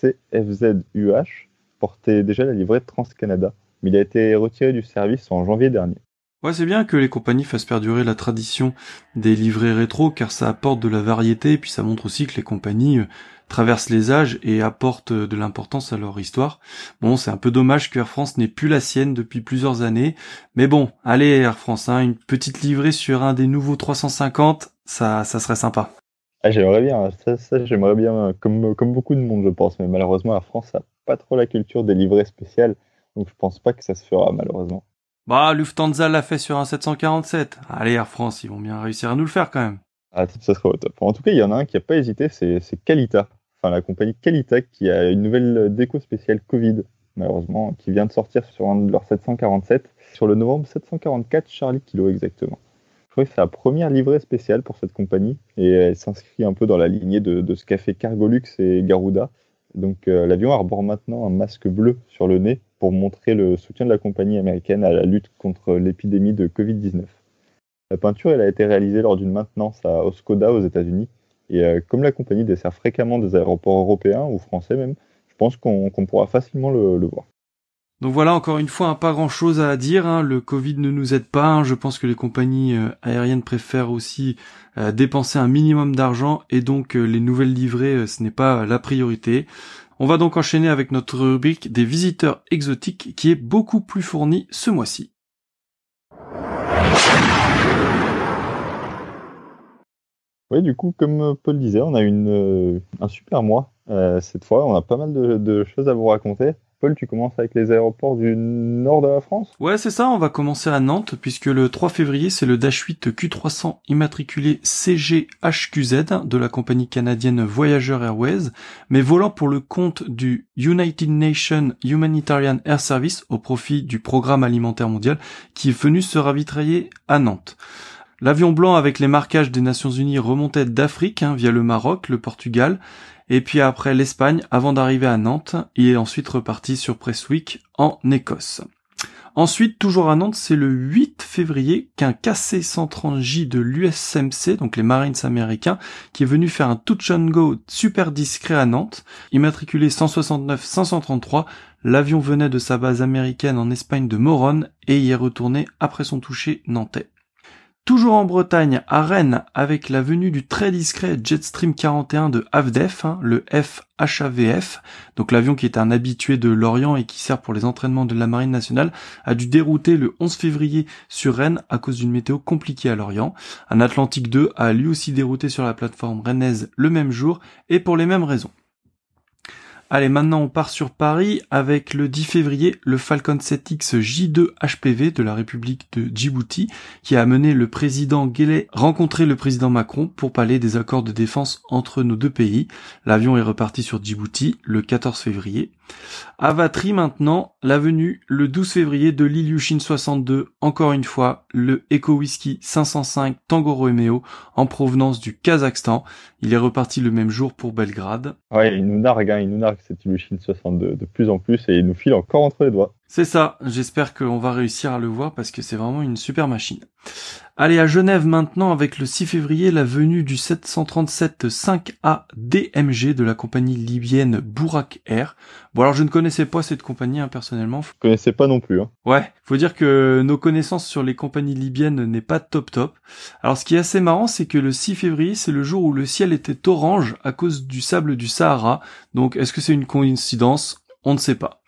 CFZ-UH portait déjà la livrée TransCanada, mais il a été retiré du service en janvier dernier. Ouais, c'est bien que les compagnies fassent perdurer la tradition des livrets rétro, car ça apporte de la variété, et puis ça montre aussi que les compagnies euh, traversent les âges et apportent euh, de l'importance à leur histoire. Bon, c'est un peu dommage que Air France n'ait plus la sienne depuis plusieurs années, mais bon, allez Air France, hein, une petite livrée sur un des nouveaux 350, ça, ça serait sympa. Ah, j'aimerais bien, ça, ça j'aimerais bien, comme, comme beaucoup de monde, je pense, mais malheureusement, Air France n'a pas trop la culture des livrets spéciales, donc je pense pas que ça se fera, malheureusement. Bah, Lufthansa l'a fait sur un 747. Allez, Air France, ils vont bien réussir à nous le faire quand même. Ah, ça serait au top. En tout cas, il y en a un qui n'a pas hésité, c'est Calita. Enfin, la compagnie Calita qui a une nouvelle déco spéciale Covid, malheureusement, qui vient de sortir sur un de leurs 747, sur le novembre 744 Charlie Kilo exactement. Je crois que c'est la première livrée spéciale pour cette compagnie et elle s'inscrit un peu dans la lignée de, de ce qu'a fait Cargolux et Garuda. Donc euh, l'avion arbore maintenant un masque bleu sur le nez pour montrer le soutien de la compagnie américaine à la lutte contre l'épidémie de Covid-19. La peinture elle a été réalisée lors d'une maintenance à Oscoda aux États-Unis. Et euh, comme la compagnie dessert fréquemment des aéroports européens ou français même, je pense qu'on pourra facilement le, voir. Donc voilà, encore une fois, pas grand chose à dire. Hein. Le Covid ne nous aide pas. Hein. Je pense que les compagnies euh, aériennes préfèrent aussi euh, dépenser un minimum d'argent et donc les nouvelles livrées, ce n'est pas la priorité. On va donc enchaîner avec notre rubrique des visiteurs exotiques qui est beaucoup plus fournie ce mois-ci. Oui, du coup, comme Paul disait, on a une, euh, un super mois euh, cette fois. On a pas mal de choses à vous raconter. Paul, tu commences avec les aéroports du nord de la France? Ouais, c'est ça, on va commencer à Nantes, puisque le 3 février, c'est le Dash 8 Q300 immatriculé CGHQZ de la compagnie canadienne Voyager Airways, mais volant pour le compte du United Nations Humanitarian Air Service au profit du Programme alimentaire mondial, qui est venu se ravitailler à Nantes. L'avion blanc avec les marquages des Nations Unies remontait d'Afrique hein, via le Maroc, le Portugal et puis après l'Espagne avant d'arriver à Nantes. Il est ensuite reparti sur Presswick en Écosse. Ensuite, toujours à Nantes, c'est le 8 février qu'un KC-130J de l'USMC, donc les Marines américains, qui est venu faire un touch and go super discret à Nantes, immatriculé 169-533, l'avion venait de sa base américaine en Espagne de Moronne et y est retourné après son toucher nantais. Toujours en Bretagne, à Rennes, avec la venue du très discret Jetstream 41 de Avdef, hein, le FHAVF, donc l'avion qui est un habitué de l'Orient et qui sert pour les entraînements de la Marine nationale, a dû dérouter le 11 février sur Rennes à cause d'une météo compliquée à l'Orient. Un Atlantique 2 a lui aussi dérouté sur la plateforme rennaise le même jour et pour les mêmes raisons. Allez, maintenant on part sur Paris avec le 10 février le Falcon 7X J2 HPV de la République de Djibouti qui a amené le président Guélé rencontrer le président Macron pour parler des accords de défense entre nos deux pays. L'avion est reparti sur Djibouti le 14 février. Avatri maintenant, la venue le 12 février de l'Ilyushin 62, encore une fois, le Eco Whisky 505 Tango Romeo en provenance du Kazakhstan. Il est reparti le même jour pour Belgrade. Ouais, il nous nargue, hein, il nous nargue cet Ilyushin 62 de plus en plus et il nous file encore entre les doigts. C'est ça, j'espère qu'on va réussir à le voir parce que c'est vraiment une super machine. Allez à Genève maintenant avec le 6 février la venue du 737 5A DMG de la compagnie libyenne Bourak Air. Bon alors je ne connaissais pas cette compagnie hein, personnellement. Je connaissais pas non plus. Hein. Ouais, faut dire que nos connaissances sur les compagnies libyennes n'est pas top top. Alors ce qui est assez marrant c'est que le 6 février c'est le jour où le ciel était orange à cause du sable du Sahara. Donc est-ce que c'est une coïncidence? On ne sait pas.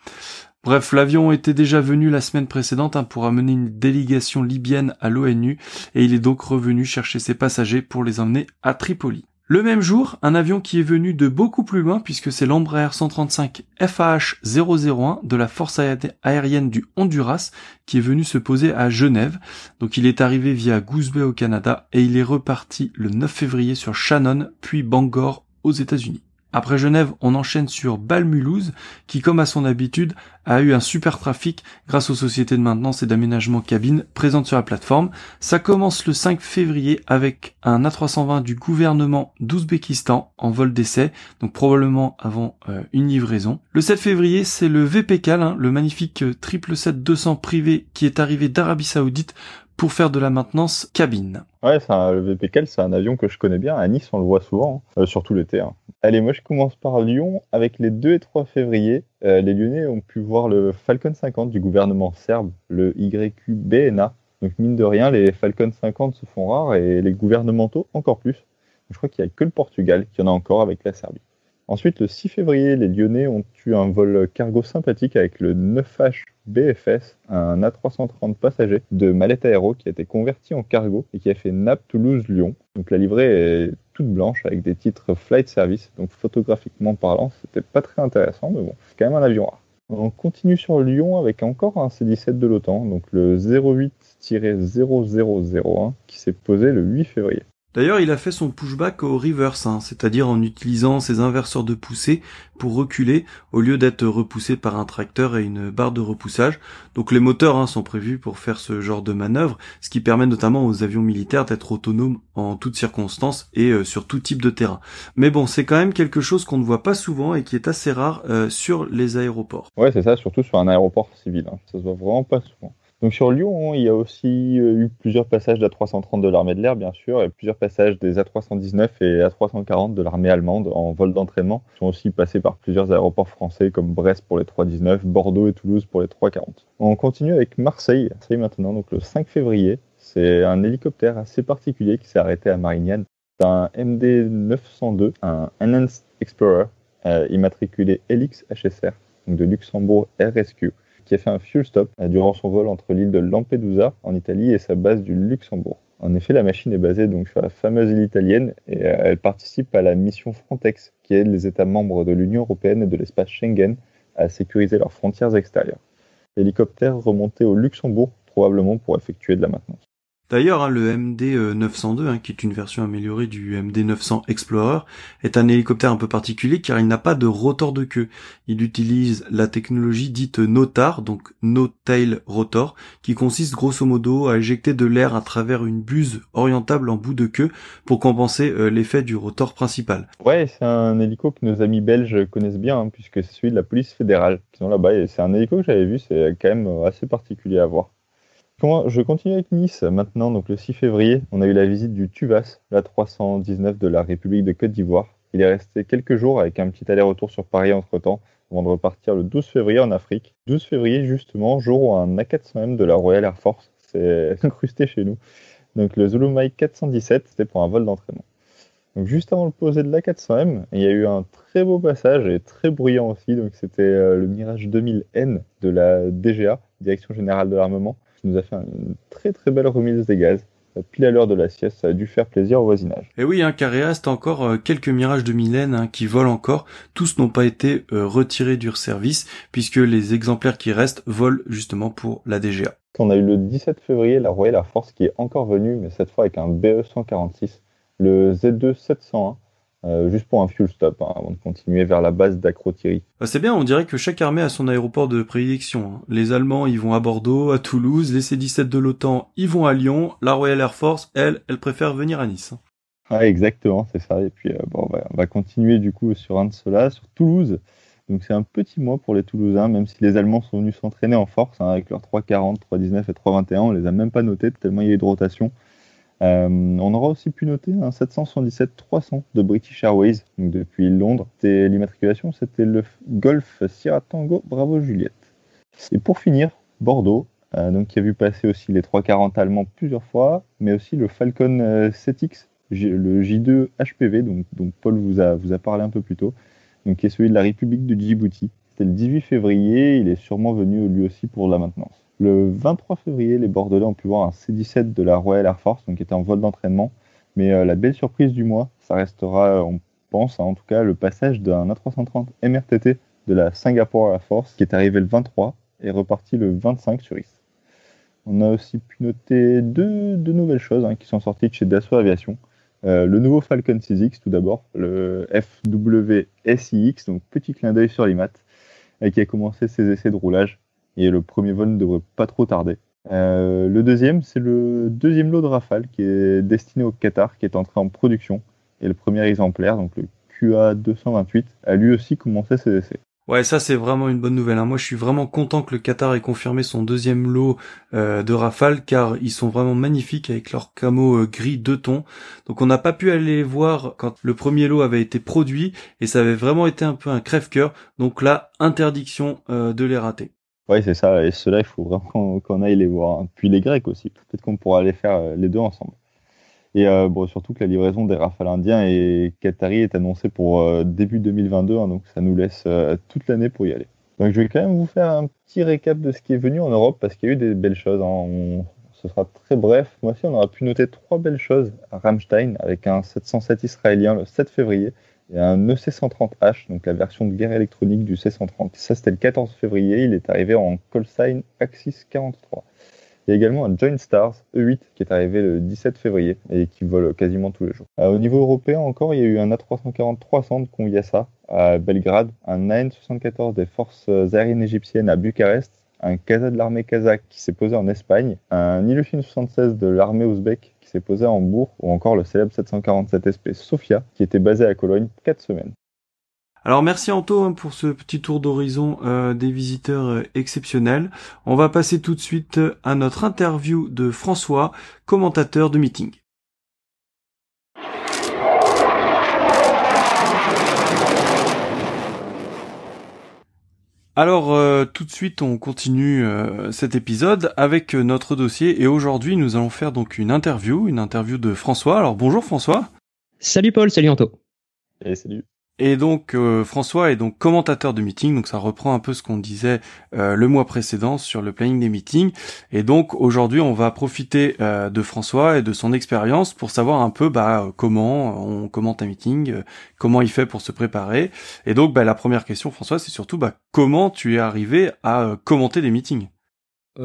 Bref, l'avion était déjà venu la semaine précédente hein, pour amener une délégation libyenne à l'ONU et il est donc revenu chercher ses passagers pour les emmener à Tripoli. Le même jour, un avion qui est venu de beaucoup plus loin puisque c'est l'Embraer 135 FAH 001 de la force aérienne du Honduras qui est venu se poser à Genève. Donc il est arrivé via Goose Bay au Canada et il est reparti le 9 février sur Shannon puis Bangor aux États-Unis. Après Genève, on enchaîne sur Balmulhouse, qui, comme à son habitude, a eu un super trafic grâce aux sociétés de maintenance et d'aménagement cabine présentes sur la plateforme. Ça commence le 5 février avec un A320 du gouvernement d'Ouzbékistan en vol d'essai, donc probablement avant euh, une livraison. Le 7 février, c'est le VPCAL, hein, le magnifique 777-200 privé qui est arrivé d'Arabie Saoudite pour faire de la maintenance cabine. Ouais, un, le VPCAL, c'est un avion que je connais bien. À Nice, on le voit souvent, hein, euh, surtout l'été. Hein. Allez, moi je commence par Lyon. Avec les 2 et 3 février, euh, les Lyonnais ont pu voir le Falcon 50 du gouvernement serbe, le YQBNA. Donc mine de rien, les Falcon 50 se font rares et les gouvernementaux encore plus. Je crois qu'il n'y a que le Portugal qui en a encore avec la Serbie. Ensuite, le 6 février, les Lyonnais ont eu un vol cargo sympathique avec le 9H BFS, un A330 passagers de Mallette Aéro qui a été converti en cargo et qui a fait Naples-Toulouse-Lyon. Donc la livrée est toute blanche avec des titres Flight Service, donc photographiquement parlant, c'était pas très intéressant, mais bon, c'est quand même un avion rare. On continue sur Lyon avec encore un C-17 de l'OTAN, donc le 08-0001 qui s'est posé le 8 février. D'ailleurs, il a fait son pushback au reverse, hein, c'est-à-dire en utilisant ses inverseurs de poussée pour reculer au lieu d'être repoussé par un tracteur et une barre de repoussage. Donc les moteurs hein, sont prévus pour faire ce genre de manœuvre, ce qui permet notamment aux avions militaires d'être autonomes en toutes circonstances et euh, sur tout type de terrain. Mais bon, c'est quand même quelque chose qu'on ne voit pas souvent et qui est assez rare euh, sur les aéroports. Ouais, c'est ça, surtout sur un aéroport civil. Hein. Ça se voit vraiment pas souvent. Donc sur Lyon, il y a aussi euh, eu plusieurs passages d'A330 de l'armée de l'air, bien sûr, et plusieurs passages des A319 et A340 de l'armée allemande en vol d'entraînement. Sont aussi passés par plusieurs aéroports français comme Brest pour les 319, Bordeaux et Toulouse pour les 340. On continue avec Marseille, Marseille maintenant, donc le 5 février. C'est un hélicoptère assez particulier qui s'est arrêté à Marignane. C'est un MD-902, un Enhanced Explorer, euh, immatriculé Helix HSR, donc de Luxembourg RSQ qui a fait un fuel stop durant son vol entre l'île de Lampedusa en Italie et sa base du Luxembourg. En effet, la machine est basée donc sur la fameuse île italienne et euh, elle participe à la mission Frontex qui aide les États membres de l'Union européenne et de l'espace Schengen à sécuriser leurs frontières extérieures. L'hélicoptère remontait au Luxembourg probablement pour effectuer de la maintenance. D'ailleurs, hein, le MD 902, hein, qui est une version améliorée du MD 900 Explorer, est un hélicoptère un peu particulier car il n'a pas de rotor de queue. Il utilise la technologie dite NOTAR, donc No Tail Rotor, qui consiste grosso modo à éjecter de l'air à travers une buse orientable en bout de queue pour compenser euh, l'effet du rotor principal. Ouais, c'est un hélico que nos amis belges connaissent bien, hein, puisque c'est celui de la police fédérale sont là-bas. C'est un hélico que j'avais vu, c'est quand même assez particulier à voir. Je continue avec Nice maintenant, donc le 6 février, on a eu la visite du Tuvas, la 319 de la République de Côte d'Ivoire. Il est resté quelques jours avec un petit aller-retour sur Paris entre-temps, avant de repartir le 12 février en Afrique. 12 février justement, jour où un A400M de la Royal Air Force s'est incrusté chez nous. Donc le Zulu Mike 417, c'était pour un vol d'entraînement. Donc juste avant le poser de l'A400M, il y a eu un très beau passage et très bruyant aussi. Donc c'était euh, le Mirage 2000N de la DGA, Direction Générale de l'Armement qui nous a fait une très très belle remise des gaz. Pile à l'heure de la sieste, ça a dû faire plaisir au voisinage. Et oui, hein, car il reste encore euh, quelques mirages de Mylène hein, qui volent encore. Tous n'ont pas été euh, retirés du service puisque les exemplaires qui restent volent justement pour la DGA. On a eu le 17 février la Royal Air Force qui est encore venue, mais cette fois avec un BE 146, le Z2 701 euh, juste pour un fuel stop hein, avant de continuer vers la base d'Acrotiri. Bah, c'est bien, on dirait que chaque armée a son aéroport de prédilection. Hein. Les Allemands, ils vont à Bordeaux, à Toulouse, les C-17 de l'OTAN, ils vont à Lyon, la Royal Air Force, elle, elle préfère venir à Nice. Hein. Ouais, exactement, c'est ça. Et puis, euh, bon, on va continuer du coup sur un de ceux-là, sur Toulouse. Donc c'est un petit mois pour les Toulousains, même si les Allemands sont venus s'entraîner en force avec leurs 340, 319 et 321, on les a même pas notés tellement il y a eu de rotation. Euh, on aura aussi pu noter un 777-300 de British Airways, donc depuis Londres. L'immatriculation, c'était le Golf Sierra Tango Bravo Juliette. Et pour finir, Bordeaux, euh, donc qui a vu passer aussi les 340 allemands plusieurs fois, mais aussi le Falcon 7X, euh, le J2 HPV, donc, Paul vous a, vous a parlé un peu plus tôt, donc qui est celui de la République de Djibouti. C'était le 18 février, il est sûrement venu lui aussi pour la maintenance. Le 23 février, les Bordelais ont pu voir un C-17 de la Royal Air Force, donc qui était en vol d'entraînement, Mais la belle surprise du mois, ça restera, on pense hein, en tout cas, le passage d'un A330 MRTT de la Singapore Air Force qui est arrivé le 23 et reparti le 25 sur IS. On a aussi pu noter deux, nouvelles choses hein, qui sont sorties de chez Dassault Aviation. Euh, le nouveau Falcon 6X tout d'abord, le FWSIX, donc petit clin d'œil sur l'IMAT, et qui a commencé ses essais de roulage. Et le premier vol ne devrait pas trop tarder. Euh, le deuxième, c'est le deuxième lot de Rafale qui est destiné au Qatar, qui est entré en production. Et le premier exemplaire, donc le QA228, a lui aussi commencé ses essais. Ouais, ça c'est vraiment une bonne nouvelle. Hein. Moi, je suis vraiment content que le Qatar ait confirmé son deuxième lot euh, de Rafale, car ils sont vraiment magnifiques avec leur camo euh, gris deux tons. Donc, on n'a pas pu aller voir quand le premier lot avait été produit, et ça avait vraiment été un peu un crève-cœur. Donc là, interdiction euh, de les rater. Ouais, c'est ça. Et ceux-là, il faut vraiment qu'on aille les voir. Puis les Grecs aussi. Peut-être qu'on pourra aller faire les deux ensemble. Et euh, surtout que la livraison des Rafales indiens et Qatari est annoncée pour euh, début 2022, hein, donc ça nous laisse euh, toute l'année pour y aller. Donc je vais quand même vous faire un petit récap de ce qui est venu en Europe parce qu'il y a eu des belles choses. Hein. Ce sera très bref. Moi aussi, on aura pu noter trois belles choses à Ramstein avec un 707 israélien le 7 février et un EC130H, donc la version de guerre électronique du C130. Ça, c'était le 14 février. Il est arrivé en call Axis 43. Il y a également un Joint Stars E8 qui est arrivé le 17 février et qui vole quasiment tous les jours. Euh, au niveau européen encore, il y a eu un A340-300 de Conviasa à Belgrade, un AN-74 des forces aériennes égyptiennes à Bucarest, un Casa de l'armée kazakh qui s'est posé en Espagne, un Ilyushin 76 de l'armée ouzbek s'est posé à Hambourg, ou encore le célèbre 747 SP Sofia qui était basé à Cologne 4 semaines. Alors merci Anto hein, pour ce petit tour d'horizon euh, des visiteurs euh, exceptionnels. On va passer tout de suite euh, à notre interview de François, commentateur de meeting. Alors tout de suite on continue cet épisode avec notre dossier et aujourd'hui nous allons faire donc une interview, une interview de François. Alors bonjour François. Salut Paul, salut Anto. Et salut. Et donc euh, François est donc commentateur de meeting, donc ça reprend un peu ce qu'on disait euh, le mois précédent sur le planning des meetings. Et donc aujourd'hui on va profiter euh, de François et de son expérience pour savoir un peu bah, comment on commente un meeting, comment il fait pour se préparer. Et donc bah, la première question François c'est surtout bah, comment tu es arrivé à commenter des meetings?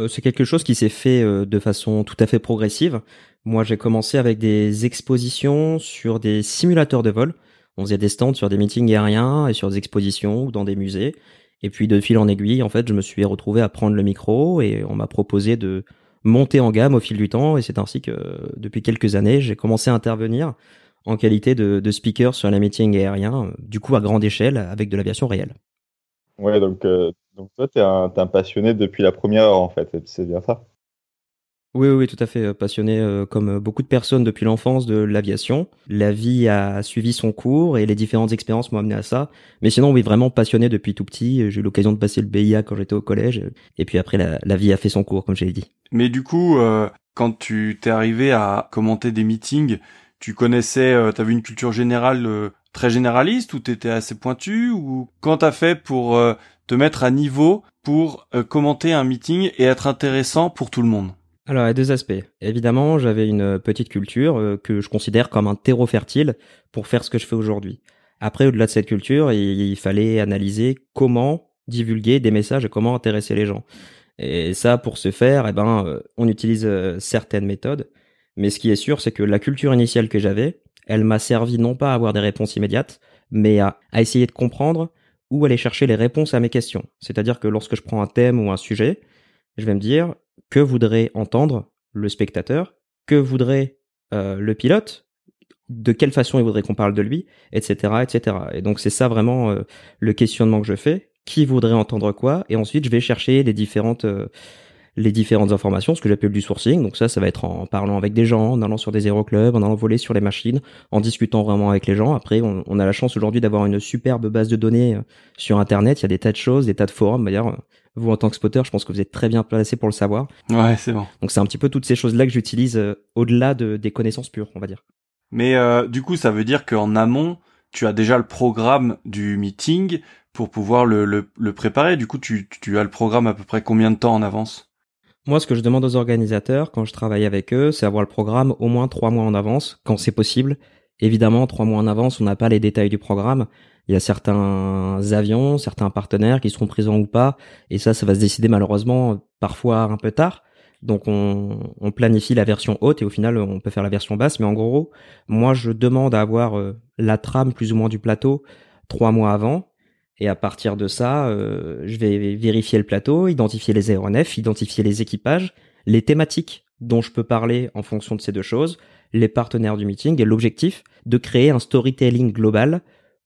c'est quelque chose qui s'est fait de façon tout à fait progressive. Moi j'ai commencé avec des expositions sur des simulateurs de vol on faisait des stands sur des meetings aériens et sur des expositions ou dans des musées. Et puis de fil en aiguille, en fait, je me suis retrouvé à prendre le micro et on m'a proposé de monter en gamme au fil du temps. Et c'est ainsi que depuis quelques années, j'ai commencé à intervenir en qualité de, speaker sur les meetings aériens, du coup à grande échelle avec de l'aviation réelle. Ouais, donc, euh, toi, tu es, un passionné depuis la première heure, en fait, c'est bien ça? Oui, oui, tout à fait. Euh, passionné euh, comme euh, beaucoup de personnes depuis l'enfance de l'aviation. La vie a suivi son cours et les différentes expériences m'ont amené à ça. Mais sinon, oui, vraiment passionné depuis tout petit. J'ai eu l'occasion de passer le BIA quand j'étais au collège. Et puis après, la, vie a fait son cours, comme j'ai dit. Mais du coup, quand tu t'es arrivé à commenter des meetings, tu connaissais, tu t'avais une culture générale très généraliste ou t'étais assez pointu ou quand t'as fait pour te mettre à niveau pour commenter un meeting et être intéressant pour tout le monde? Alors, il y a deux aspects. Évidemment, j'avais une petite culture euh, que je considère comme un terreau fertile pour faire ce que je fais aujourd'hui. Après, au-delà de cette culture, il, fallait analyser comment divulguer des messages et comment intéresser les gens. Et ça, pour ce faire, eh ben, euh, on utilise euh, certaines méthodes. Mais ce qui est sûr, c'est que la culture initiale que j'avais, elle m'a servi non pas à avoir des réponses immédiates, mais à, à essayer de comprendre où aller chercher les réponses à mes questions. C'est-à-dire que lorsque je prends un thème ou un sujet, je vais me dire, que voudrait entendre le spectateur, que voudrait euh, le pilote, de quelle façon il voudrait qu'on parle de lui, etc., etc. Et donc c'est ça vraiment euh, le questionnement que je fais. Qui voudrait entendre quoi? Et ensuite je vais chercher les différentes euh, les différentes informations, ce que j'appelle du sourcing. Donc ça, ça va être en parlant avec des gens, en allant sur des aéroclubs, en allant voler sur les machines, en discutant vraiment avec les gens. Après, on, on a la chance aujourd'hui d'avoir une superbe base de données sur Internet. Il y a des tas de choses, des tas de forums. D'ailleurs, vous, en tant que spotter, je pense que vous êtes très bien placé pour le savoir. Ouais, c'est bon. Donc c'est un petit peu toutes ces choses-là que j'utilise euh, au-delà de, des connaissances pures, on va dire. Mais euh, du coup, ça veut dire qu'en amont, tu as déjà le programme du meeting pour pouvoir le, le, le préparer. Du coup, tu, tu as le programme à peu près combien de temps en avance? Moi, ce que je demande aux organisateurs quand je travaille avec eux, c'est avoir le programme au moins trois mois en avance, quand c'est possible. Évidemment, trois mois en avance, on n'a pas les détails du programme. Il y a certains avions, certains partenaires qui seront présents ou pas, et ça, ça va se décider malheureusement parfois un peu tard. Donc on, on, planifie la version haute et au final on peut faire la version basse. Mais en gros, moi je demande à avoir euh, la trame plus ou moins du plateau trois mois avant. Et à partir de ça, euh, je vais vérifier le plateau, identifier les aéronefs, identifier les équipages, les thématiques dont je peux parler en fonction de ces deux choses, les partenaires du meeting et l'objectif de créer un storytelling global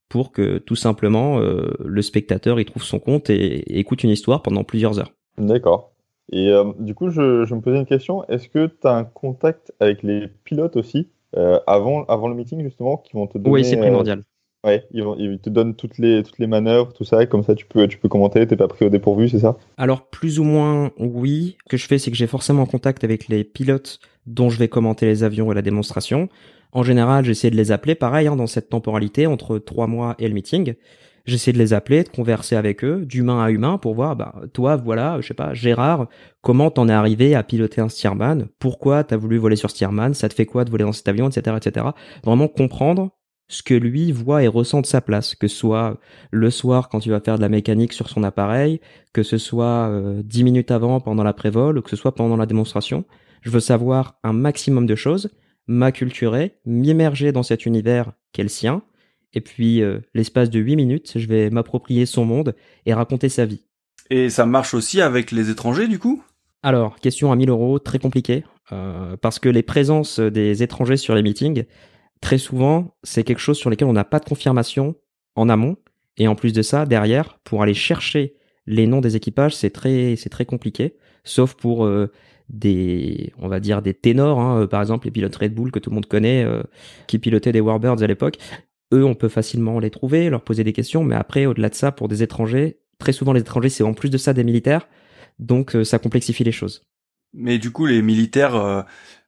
pour que tout simplement euh, le spectateur y trouve son compte et, et écoute une histoire pendant plusieurs heures. D'accord. Et euh, du coup, je, je, me posais une question. Est-ce que tu as un contact avec les pilotes aussi euh, avant, avant le meeting, justement, qui vont te donner. Oui, c'est primordial. Ouais, ils, vont, ils, te donnent toutes les, toutes les manœuvres, tout ça, et comme ça, tu peux, tu peux commenter, t'es pas pris au dépourvu, c'est ça? Alors, plus ou moins, oui. Ce que je fais, c'est que j'ai forcément contact avec les pilotes dont je vais commenter les avions et la démonstration. En général, j'essaie de les appeler, pareil, hein, dans cette temporalité, entre trois mois et le meeting. J'essaie de les appeler, de converser avec eux, d'humain à humain, pour voir, bah, toi, voilà, je sais pas, Gérard, comment t'en es arrivé à piloter un Stearman? Pourquoi t'as voulu voler sur Stearman? Ça te fait quoi de voler dans cet avion, etc., etc. Vraiment comprendre ce que lui voit et ressent de sa place, que ce soit le soir quand il va faire de la mécanique sur son appareil, que ce soit euh, dix minutes avant pendant la prévol, que ce soit pendant la démonstration. Je veux savoir un maximum de choses, m'acculturer, m'immerger dans cet univers qu'est le sien, et puis, euh, l'espace de 8 minutes, je vais m'approprier son monde et raconter sa vie. Et ça marche aussi avec les étrangers, du coup? Alors, question à 1000 euros, très compliqué, euh, parce que les présences des étrangers sur les meetings, très souvent, c'est quelque chose sur lequel on n'a pas de confirmation en amont. Et en plus de ça, derrière, pour aller chercher les noms des équipages, c'est très, c'est très compliqué, sauf pour euh, des, on va dire des ténors, hein, par exemple les pilotes Red Bull que tout le monde connaît, euh, qui pilotaient des Warbirds à l'époque eux, on peut facilement les trouver, leur poser des questions, mais après, au-delà de ça, pour des étrangers, très souvent les étrangers, c'est en plus de ça des militaires, donc euh, ça complexifie les choses. Mais du coup, les militaires, euh,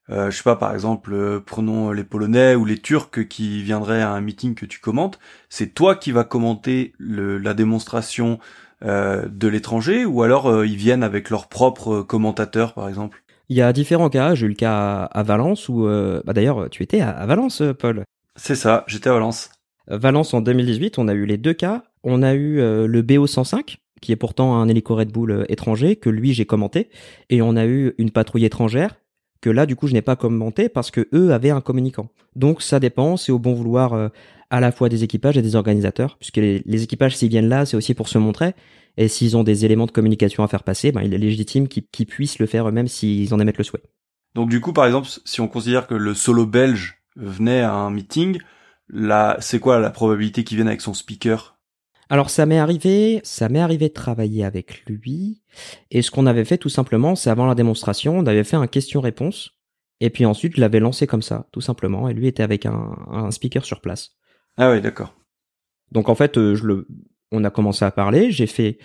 euh, je sais pas, par exemple, prenons les Polonais ou les Turcs qui viendraient à un meeting que tu commentes, c'est toi qui vas commenter le, la démonstration de l'étranger, ou alors ils viennent avec leurs propres commentateurs, par exemple? Il y a différents cas. J'ai eu le cas à Valence où, bah d'ailleurs, tu étais à Valence, Paul. C'est ça, j'étais à Valence. Valence en 2018, on a eu les deux cas. On a eu euh, le BO 105, qui est pourtant un hélico Red Bull euh, étranger, que lui j'ai commenté, et on a eu une patrouille étrangère, que là du coup je n'ai pas commenté parce que eux avaient un communicant. Donc ça dépend, c'est au bon vouloir euh, à la fois des équipages et des organisateurs, puisque les, équipages s'ils viennent là, c'est aussi pour se montrer, et s'ils ont des éléments de communication à faire passer, ben, il est légitime qu'ils puissent le faire eux-mêmes s'ils en émettent le souhait. Donc du coup, par exemple, si on considère que le solo belge venait à un meeting, là, c'est quoi la probabilité qu'il vienne avec son speaker? Alors ça m'est arrivé, ça m'est arrivé de travailler avec lui. Et ce qu'on avait fait tout simplement, c'est avant la démonstration, on avait fait un question-réponse. Et puis ensuite, je l'avais lancé comme ça, tout simplement. Et lui était avec un, un speaker sur place. Ah oui, d'accord. Donc en fait, euh, je le, on a commencé à parler. J'ai fait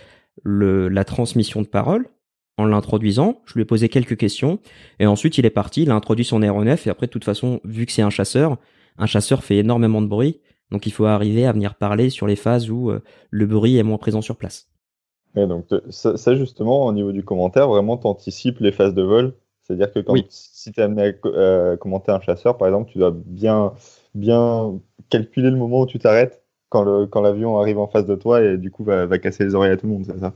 le, la transmission de parole en l'introduisant, je lui ai posé quelques questions, et ensuite il est parti, il a introduit son aéronef, et après de toute façon, vu que c'est un chasseur, un chasseur fait énormément de bruit, donc il faut arriver à venir parler sur les phases où euh, le bruit est moins présent sur place. Et donc ça, justement, au niveau du commentaire, vraiment t'anticipes les phases de vol, c'est-à-dire que quand, si tu es amené à commenter un chasseur, par exemple, tu dois bien, bien calculer le moment où tu t'arrêtes quand l'avion quand arrive en face de toi et du coup va, va casser les oreilles à tout le monde, c'est ça?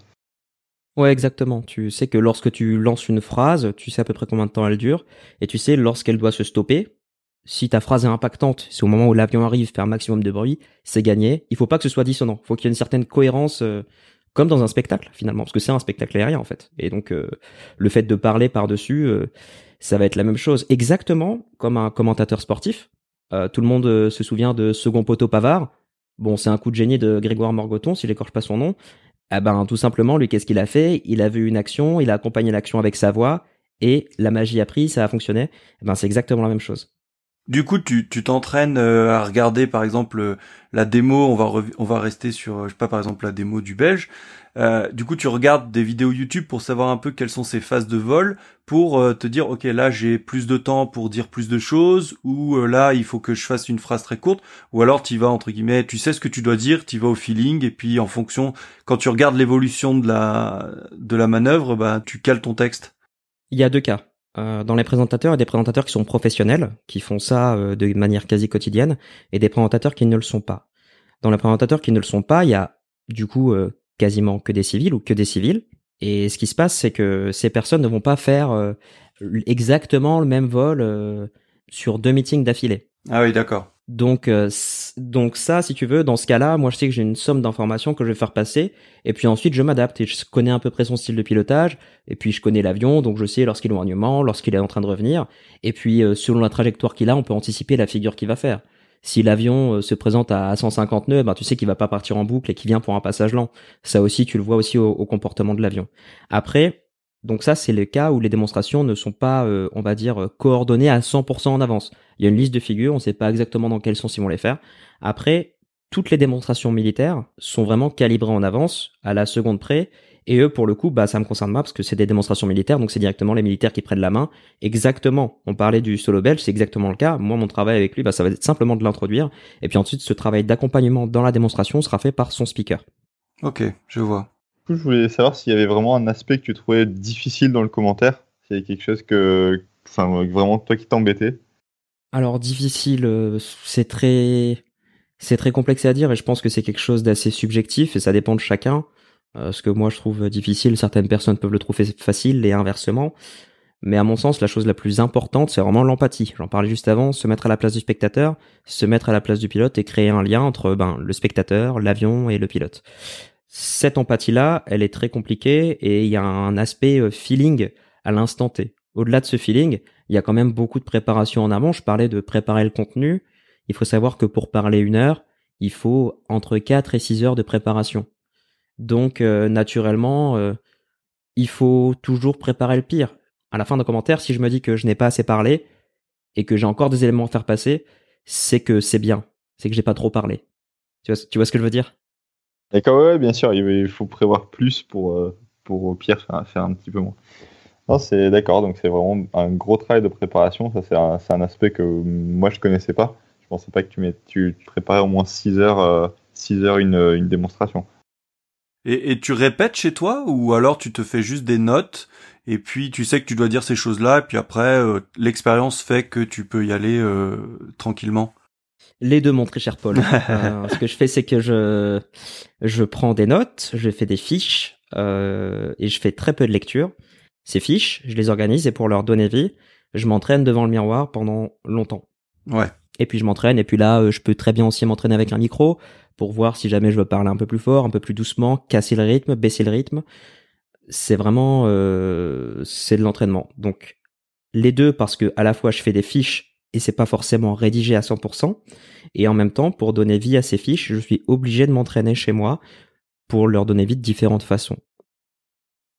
Ouais, exactement. Tu sais que lorsque tu lances une phrase, tu sais à peu près combien de temps elle dure, et tu sais lorsqu'elle doit se stopper. Si ta phrase est impactante, c'est au moment où l'avion arrive, faire un maximum de bruit, c'est gagné. Il faut pas que ce soit dissonant. Il faut qu'il y ait une certaine cohérence, euh, comme dans un spectacle finalement, parce que c'est un spectacle aérien en fait. Et donc euh, le fait de parler par dessus, euh, ça va être la même chose, exactement comme un commentateur sportif. tout le monde se souvient de Second Poteau Pavard. Bon, c'est un coup de génie de Grégoire Morgoton, s'il écorche pas son nom. Ah ben tout simplement, lui, qu'est-ce qu'il a fait? Il a vu une action, il a accompagné l'action avec sa voix, et la magie a pris, ça a fonctionné. Eh ben c'est exactement la même chose. Du coup, tu tu t'entraînes euh, à regarder par exemple euh, la démo. On va on va rester sur je sais pas par exemple la démo du Belge. Euh, du coup, tu regardes des vidéos YouTube pour savoir un peu quelles sont ces phases de vol, pour euh, te dire ok là j'ai plus de temps pour dire plus de choses, ou euh, là il faut que je fasse une phrase très courte, ou alors tu vas entre guillemets, tu sais ce que tu dois dire, tu vas au feeling, et puis en fonction, quand tu regardes l'évolution de la de la manœuvre, bah tu cales ton texte. Il y a deux cas. Euh, dans les présentateurs, il y a des présentateurs qui sont professionnels, qui font ça euh, de manière quasi quotidienne, et des présentateurs qui ne le sont pas. Dans les présentateurs qui ne le sont pas, il y a du coup euh, quasiment que des civils ou que des civils. Et ce qui se passe, c'est que ces personnes ne vont pas faire exactement le même vol sur deux meetings d'affilée. Ah oui, d'accord. Donc, euh, donc ça, si tu veux, dans ce cas-là, moi je sais que j'ai une somme d'informations que je vais faire passer, et puis ensuite je m'adapte et je connais à peu près son style de pilotage, et puis je connais l'avion, donc je sais lorsqu'il est en éloignement, lorsqu'il est en train de revenir, et puis euh, selon la trajectoire qu'il a, on peut anticiper la figure qu'il va faire. Si l'avion euh, se présente à 150 nœuds, ben tu sais qu'il va pas partir en boucle et qu'il vient pour un passage lent. Ça aussi, tu le vois aussi au comportement de l'avion. Après, donc ça, c'est le cas où les démonstrations ne sont pas, euh, on va dire, euh, coordonnées à 100% en avance. Il y a une liste de figures, on ne sait pas exactement dans quel sens ils vont les faire. Après, toutes les démonstrations militaires sont vraiment calibrées en avance, à la seconde près. Et eux, pour le coup, bah, ça me concerne pas parce que c'est des démonstrations militaires, donc c'est directement les militaires qui prennent la main. Exactement. On parlait du solo belge, c'est exactement le cas. Moi, mon travail avec lui, bah, ça va être simplement de l'introduire. Et puis ensuite, ce travail d'accompagnement dans la démonstration sera fait par son speaker. Ok, je vois je voulais savoir s'il y avait vraiment un aspect que tu trouvais difficile dans le commentaire, s'il y avait quelque chose que, enfin, vraiment toi qui t'embêtait. Alors difficile, euh, c'est très, c'est très complexe à dire et je pense que c'est quelque chose d'assez subjectif et ça dépend de chacun. Euh, ce que moi je trouve difficile, certaines personnes peuvent le trouver facile et inversement. Mais à mon sens, la chose la plus importante, c'est vraiment l'empathie. J'en parlais juste avant, se mettre à la place du spectateur, se mettre à la place du pilote et créer un lien entre ben, le spectateur, l'avion et le pilote cette empathie-là, elle est très compliquée et il y a un aspect euh, feeling à l'instant T. Au-delà de ce feeling, il y a quand même beaucoup de préparation en amont. Je parlais de préparer le contenu. Il faut savoir que pour parler une heure, il faut entre 4 et 6 heures de préparation. Donc, euh, naturellement, euh, il faut toujours préparer le pire. À la fin d'un commentaire, si je me dis que je n'ai pas assez parlé et que j'ai encore des éléments à faire passer, c'est que c'est bien. C'est que j'ai pas trop parlé. Tu vois, tu vois ce que je veux dire? D'accord, ouais, bien sûr, il faut prévoir plus pour, euh, pour au pire faire, un petit peu moins. Non, c'est d'accord, donc c'est vraiment un gros travail de préparation. Ça, c'est un, un, aspect que moi je connaissais pas. Je pensais pas que tu, tu préparais au moins 6 heures, 6 euh, heures une, une démonstration. Et, et, tu répètes chez toi ou alors tu te fais juste des notes et puis tu sais que tu dois dire ces choses-là et puis après euh, l'expérience fait que tu peux y aller tranquillement? Les deux, mon très cher Paul. Euh, ce que je fais, c'est que je je prends des notes, je fais des fiches euh, et je fais très peu de lecture. Ces fiches, je les organise et pour leur donner vie, je m'entraîne devant le miroir pendant longtemps. Ouais. Et puis je m'entraîne et puis là, euh, je peux très bien aussi m'entraîner avec un micro pour voir si jamais je veux parler un peu plus fort, un peu plus doucement, casser le rythme, baisser le rythme. C'est vraiment euh, c'est de l'entraînement. Donc les deux parce que à la fois je fais des fiches et c'est pas forcément rédigé à 100%. Et en même temps, pour donner vie à ces fiches, je suis obligé de m'entraîner chez moi pour leur donner vie de différentes façons.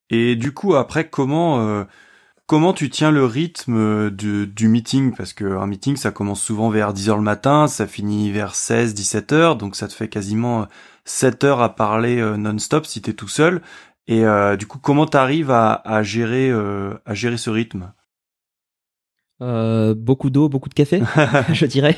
Et du coup, après, comment euh, comment tu tiens le rythme du, du meeting? Parce qu'un meeting, ça commence souvent vers 10 heures le matin, ça finit vers 16, 17 heures, donc ça te fait quasiment 7 heures à parler euh, non-stop si t'es tout seul. Et euh, du coup, comment t'arrives à, à gérer à gérer ce rythme? Euh, beaucoup d'eau, beaucoup de café, je dirais.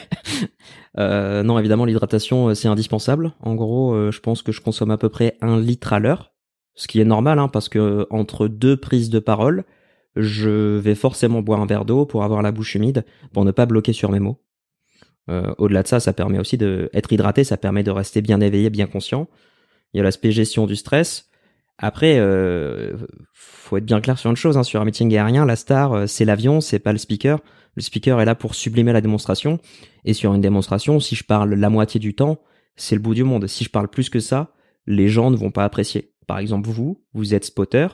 Euh, non, évidemment, l'hydratation, euh, c'est indispensable. En gros, euh, je pense que je consomme à peu près un litre à l'heure, ce qui est normal, hein, parce que entre deux prises de parole, je vais forcément boire un verre d'eau pour avoir la bouche humide, pour ne pas bloquer sur mes mots. Au-delà de ça, ça permet aussi d'être hydraté, ça permet de rester bien éveillé, bien conscient. Il y a l'aspect gestion du stress. Après, euh, faut être bien clair sur une chose, hein, sur un meeting aérien, la star, euh, c'est l'avion, c'est pas le speaker. Le speaker est là pour sublimer la démonstration. Et sur une démonstration, si je parle la moitié du temps, c'est le bout du monde. Si je parle plus que ça, les gens ne vont pas apprécier. Par exemple, vous, vous êtes spotter,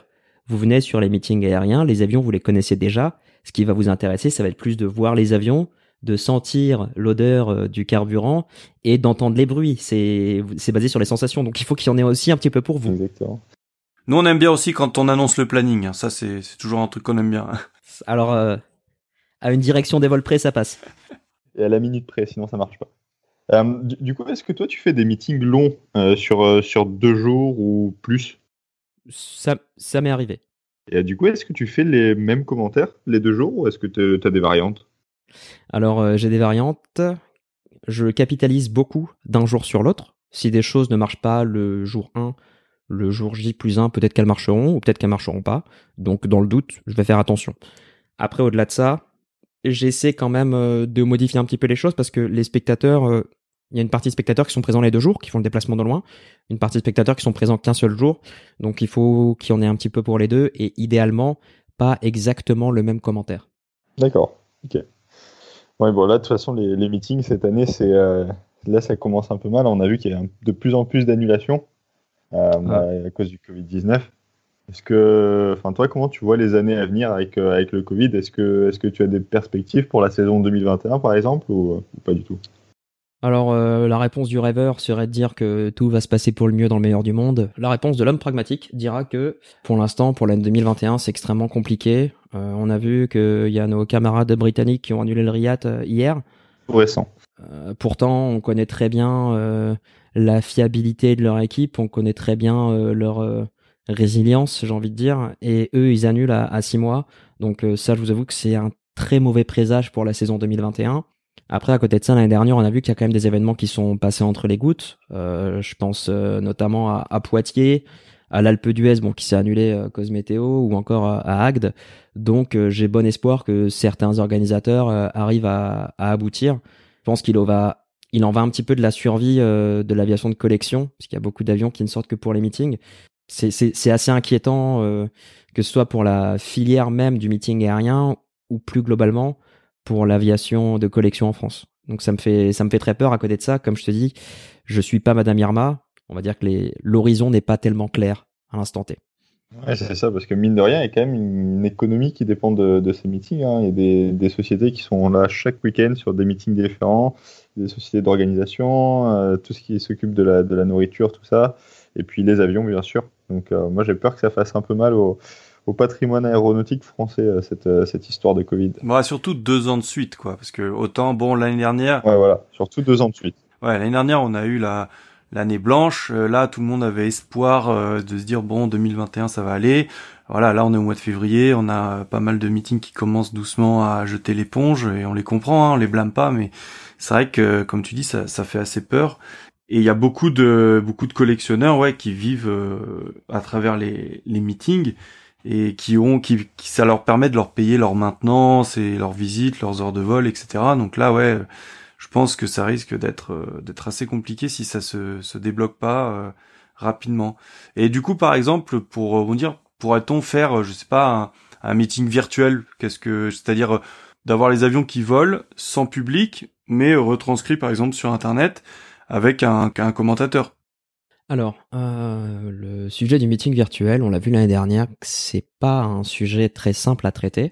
vous venez sur les meetings aériens, les avions, vous les connaissez déjà. Ce qui va vous intéresser, ça va être plus de voir les avions, de sentir l'odeur euh, du carburant et d'entendre les bruits. C'est basé sur les sensations. Donc il faut qu'il y en ait aussi un petit peu pour vous. Nous, on aime bien aussi quand on annonce le planning. Hein. Ça, c'est toujours un truc qu'on aime bien. Alors, euh, à une direction des vols près, ça passe. Et à la minute près, sinon ça marche pas. Euh, du, coup, est-ce que toi, tu fais des meetings longs euh, sur, sur deux jours ou plus? Ça, ça m'est arrivé. Et du coup, est-ce que tu fais les mêmes commentaires les deux jours ou est-ce que tu as des variantes? Alors, j'ai des variantes. Je capitalise beaucoup d'un jour sur l'autre. Si des choses ne marchent pas le jour 1, Le jour J plus 1, peut-être qu'elles marcheront ou peut-être qu'elles marcheront pas. Donc dans le doute, je vais faire attention. Après, au-delà de ça, j'essaie quand même euh, de modifier un petit peu les choses parce que les spectateurs, euh, il y a une partie de spectateurs qui sont présents les deux jours, qui font le déplacement de loin, une partie de spectateurs qui sont présents qu'un seul jour. Donc il faut qu'il y en ait un petit peu pour les deux et idéalement pas exactement le même commentaire. D'accord. Ok. Ouais, bon là de toute façon les, meetings cette année c'est euh, là ça commence un peu mal. On a vu qu'il y a de plus en plus d'annulations ah. à cause du Covid 19. Est-ce que, enfin toi, comment tu vois les années à venir avec, euh, avec le Covid? Est-ce que, est-ce que tu as des perspectives pour la saison 2021, par exemple, ou, pas du tout? Alors euh, la réponse du rêveur serait de dire que tout va se passer pour le mieux dans le meilleur du monde. La réponse de l'homme pragmatique dira que pour l'instant, pour l'année 2021, c'est extrêmement compliqué. Euh, on a vu qu'il y a nos camarades britanniques qui ont annulé le RIAT hier. Récent. pourtant, on connaît très bien la fiabilité de leur équipe, on connaît très bien leur résilience, j'ai envie de dire. Et eux, ils annulent à, six mois. Donc euh, ça, je vous avoue que c'est un très mauvais présage pour la saison 2021. Après, à côté de ça, l'année dernière, on a vu qu'il y a quand même des événements qui sont passés entre les gouttes. Euh, je pense euh, notamment à, Poitiers, à l'Alpe d'Huez, bon, qui s'est annulé à cause météo, ou encore à, Agde. Donc, j'ai bon espoir que certains organisateurs arrivent à, aboutir. Je pense qu'il va, il en va un petit peu de la survie de l'aviation de collection, parce qu'il y a beaucoup d'avions qui ne sortent que pour les meetings c'est assez inquiétant euh, que ce soit pour la filière même du meeting aérien ou plus globalement pour l'aviation de collection en France. Donc ça me fait ça me fait très peur à côté de ça. Comme je te dis, je suis pas Madame Irma. On va dire que l'horizon n'est pas tellement clair à l'instant T. Ouais, c'est ça, parce que mine de rien, il y a quand même une économie qui dépend de, de ces meetings. Hein. Il y a des, des, sociétés qui sont là chaque week-end sur des meetings différents, des sociétés d'organisation, euh, tout ce qui s'occupe de la, de la nourriture, tout ça, et puis les avions, bien sûr. Donc euh, moi j'ai peur que ça fasse un peu mal au, patrimoine aéronautique français euh, cette, cette histoire de Covid. Surtout deux ans de suite quoi, parce que autant bon l'année dernière. Ouais voilà, surtout deux ans de suite. Ouais l'année dernière on a eu la l'année blanche. là tout le monde avait espoir de se dire bon 2021 ça va aller. Voilà là on est au mois de février, on a pas mal de meetings qui commencent doucement à jeter l'éponge et on les comprend, hein, on les blâme pas, mais c'est vrai que comme tu dis ça, ça fait assez peur. Et il y a beaucoup de beaucoup de collectionneurs ouais qui vivent euh, à travers les, les meetings et qui ont qui, qui, ça leur permet de leur payer leur maintenance et leurs visites, leurs heures de vol, etc. Donc là ouais, je pense que ça risque d'être euh, d'être assez compliqué si ça se se débloque pas euh, rapidement. Et du coup par exemple pour rebondir, pourrait-on faire je sais pas un, meeting virtuel? Qu'est-ce que c'est-à-dire d'avoir les avions qui volent sans public mais retranscrits par exemple sur internet avec un, commentateur? Alors, euh, le sujet du meeting virtuel, on l'a vu l'année dernière, c'est pas un sujet très simple à traiter.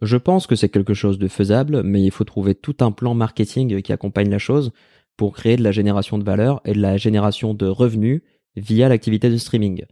Je pense que c'est quelque chose de faisable, mais il faut trouver tout un plan marketing qui accompagne la chose pour créer de la génération de valeur et de la génération de revenus via l'activité de streaming.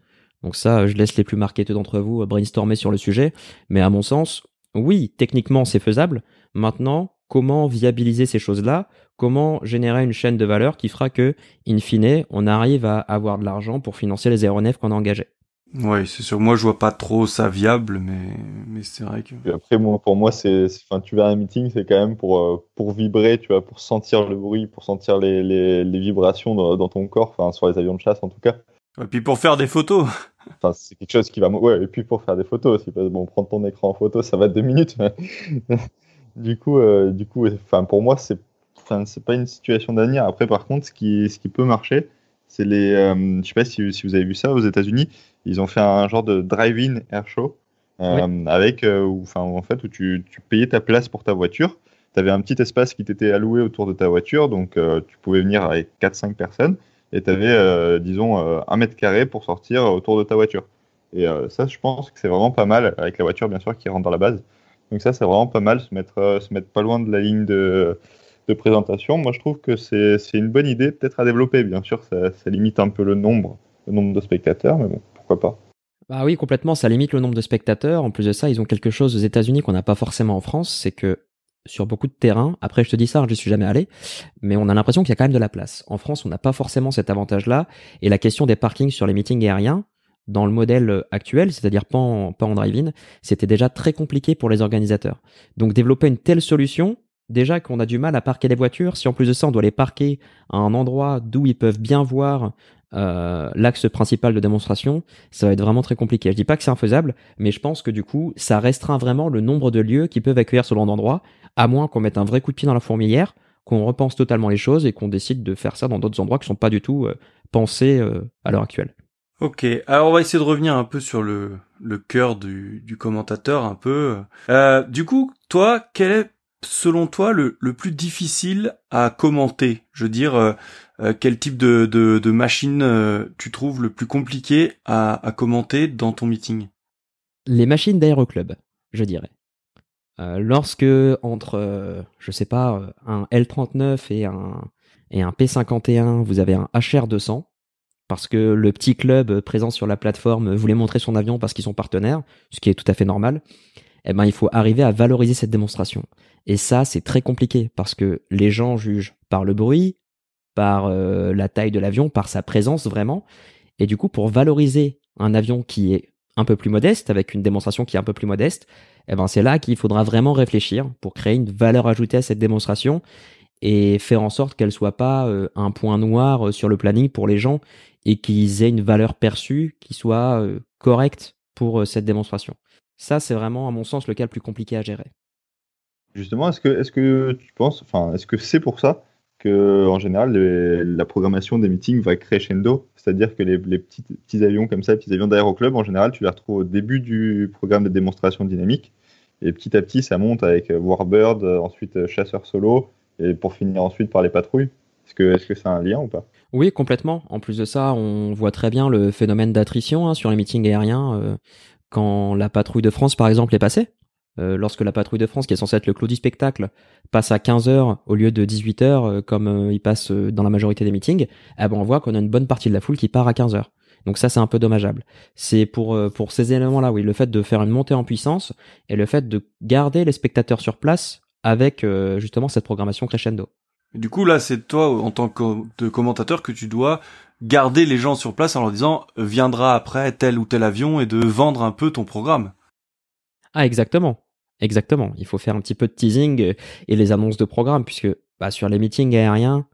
Donc ça, je laisse les plus marketeux d'entre vous brainstormer sur le sujet, mais à mon sens, oui, techniquement c'est faisable. Maintenant, comment viabiliser ces choses-là? Comment générer une chaîne de valeur qui fera que, in fine, on arrive à avoir de l'argent pour financer les aéronefs qu'on a engagés? Oui, c'est sûr. Moi, je vois pas trop ça viable, mais, mais c'est vrai que. après, moi, pour moi, c'est, enfin, tu vas à un meeting, c'est quand même pour, euh, pour vibrer, tu vois, pour sentir le bruit, pour sentir les, les, les vibrations dans, ton corps, enfin, sur les avions de chasse, en tout cas. Et puis pour faire des photos. Enfin, c'est quelque chose qui va, ouais, et puis pour faire des photos aussi, bon, prendre ton écran en photo, ça va deux minutes, du coup, euh, du coup, enfin, pour moi, c'est enfin, c'est pas une situation d'avenir. Après, par contre, ce qui, ce qui peut marcher, c'est les. Euh, je sais pas si, si, vous avez vu ça aux États-Unis. Ils ont fait un genre de drive-in air show euh, avec, euh, enfin, en fait, où tu, tu, payais ta place pour ta voiture. Tu avais un petit espace qui t'était alloué autour de ta voiture, donc tu pouvais venir avec 4-5 personnes et tu avais, disons, un mètre carré pour sortir autour de ta voiture. Et ça, je pense que c'est vraiment pas mal avec la voiture, bien sûr, qui rentre dans la base. Donc ça, c'est vraiment pas mal, se mettre, se mettre pas loin de la ligne de, de présentation. Moi, je trouve que c'est une bonne idée, peut-être à développer. Bien sûr, ça, ça, limite un peu le nombre, le nombre de spectateurs, mais bon, pourquoi. Bah oui, complètement, ça limite le nombre de spectateurs. En plus de ça, ils ont quelque chose aux États-Unis qu'on n'a pas forcément en France, c'est que sur beaucoup de terrains, après je te dis ça, je ne suis jamais allé, mais on a l'impression qu'il y a quand même de la place. En France, on n'a pas forcément cet avantage-là, et la question des parkings sur les meetings aériens, dans le modèle actuel, c'est-à-dire pas en, pas drive-in, c'était déjà très compliqué pour les organisateurs. Donc développer une telle solution, déjà qu'on a du mal à parquer les voitures, si en plus de ça on doit les parquer à un endroit d'où ils peuvent bien voir euh, l'axe principal de démonstration, ça va être vraiment très compliqué. Je dis pas que c'est infaisable, mais je pense que du coup, ça restreint vraiment le nombre de lieux qui peuvent accueillir ce genre d'endroit, à moins qu'on mette un vrai coup de pied dans la fourmilière, qu'on repense totalement les choses et qu'on décide de faire ça dans d'autres endroits qui sont pas du tout euh, pensés euh, à l'heure actuelle. Ok, alors on va essayer de revenir un peu sur le, le cœur du, du commentateur, un peu. Euh, du coup, toi, quel est selon toi le, plus difficile à commenter? Je veux dire, euh, euh, quel type de, machine euh, tu trouves le plus compliqué à, à commenter dans ton meeting? Les machines d'aéroclub, je dirais. lorsque entre, je sais pas, un L39 et un, et un P51, vous avez un HR200, parce que le petit club présent sur la plateforme voulait montrer son avion parce qu'ils sont partenaires, ce qui est tout à fait normal, eh ben, il faut arriver à valoriser cette démonstration. Et ça, c'est très compliqué parce que les gens jugent par le bruit, par euh, la taille de l'avion, par sa présence vraiment. Et du coup, pour valoriser un avion qui est un peu plus modeste, avec une démonstration qui est un peu plus modeste, eh ben, c'est là qu'il faudra vraiment réfléchir pour créer une valeur ajoutée à cette démonstration et faire en sorte qu'elle soit pas euh, un point noir euh, sur le planning pour les gens et qu'ils aient une valeur perçue qui soit correcte pour cette démonstration. Ça, c'est vraiment, à mon sens, le cas le plus compliqué à gérer. Justement, est-ce que, est-ce que tu penses, enfin, est-ce que c'est pour ça que, en général, la programmation des meetings va crescendo? C'est-à-dire que les, petits, petits, avions comme ça, les petits avions d'aéroclub, en général, tu les retrouves au début du programme de démonstration dynamique. Et petit à petit, ça monte avec Warbird, ensuite Chasseur Solo, et pour finir ensuite par les patrouilles. Est-ce que est-ce que c'est un lien ou pas? Oui, complètement. En plus de ça, on voit très bien le phénomène d'attrition hein, sur les meetings aériens euh, quand la patrouille de France, par exemple, est passée. Euh, lorsque la patrouille de France, qui est censée être le clou du spectacle, passe à 15 heures au lieu de 18 heures, euh, comme il passe dans la majorité des meetings, eh ben on voit qu'on a une bonne partie de la foule qui part à 15 heures. Donc ça, c'est un peu dommageable. C'est pour pour ces éléments-là, oui, le fait de faire une montée en puissance et le fait de garder les spectateurs sur place avec euh, justement cette programmation crescendo. Du coup, là, c'est toi, en tant que commentateur, que tu dois garder les gens sur place en leur disant euh, viendra après tel ou tel avion et de vendre un peu ton programme. Ah, exactement. Exactement. Il faut faire un petit peu de teasing euh, et les annonces de programme, puisque bah, sur les meetings aériens,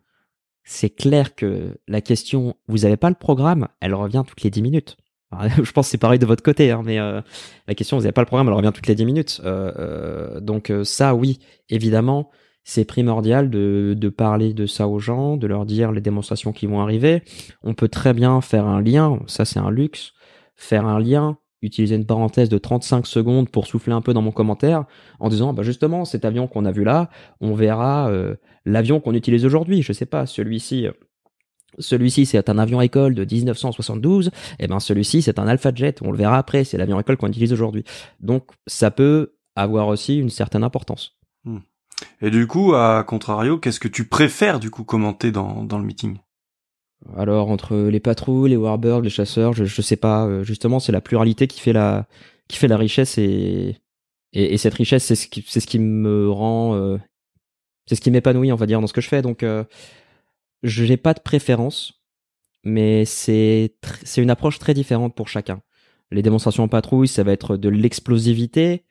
c'est clair que la question vous avez pas le programme, elle revient toutes les 10 minutes. je pense que c'est pareil de votre côté, hein, mais euh, la question, vous n'avez pas le programme, elle revient toutes les 10 minutes. Euh, euh, donc ça, oui, évidemment, c'est primordial de, de, parler de ça aux gens, de leur dire les démonstrations qui vont arriver. On peut très bien faire un lien, ça c'est un luxe, faire un lien, utiliser une parenthèse de 35 secondes pour souffler un peu dans mon commentaire en disant bah justement cet avion qu'on a vu là, on verra l'avion qu'on utilise aujourd'hui, je sais pas, celui-ci celui-ci, c'est un avion école de 1972. Et eh ben, celui-ci, c'est un Alpha Jet. On le verra après. C'est l'avion école qu'on utilise aujourd'hui. Donc, ça peut avoir aussi une certaine importance. Et du coup, à contrario, qu'est-ce que tu préfères du coup commenter dans, dans le meeting? Alors, entre les patrouilles, les warbirds, les chasseurs, je, je sais pas. Euh, justement, c'est la pluralité qui fait la, qui fait la richesse et, et, cette richesse, c'est ce qui, c'est ce qui me rend, euh, c'est ce qui m'épanouit, on va dire, dans ce que je fais. Donc, euh, je n'ai pas de préférence, mais c'est c'est une approche très différente pour chacun. Les démonstrations en patrouille, ça va être de l'explosivité.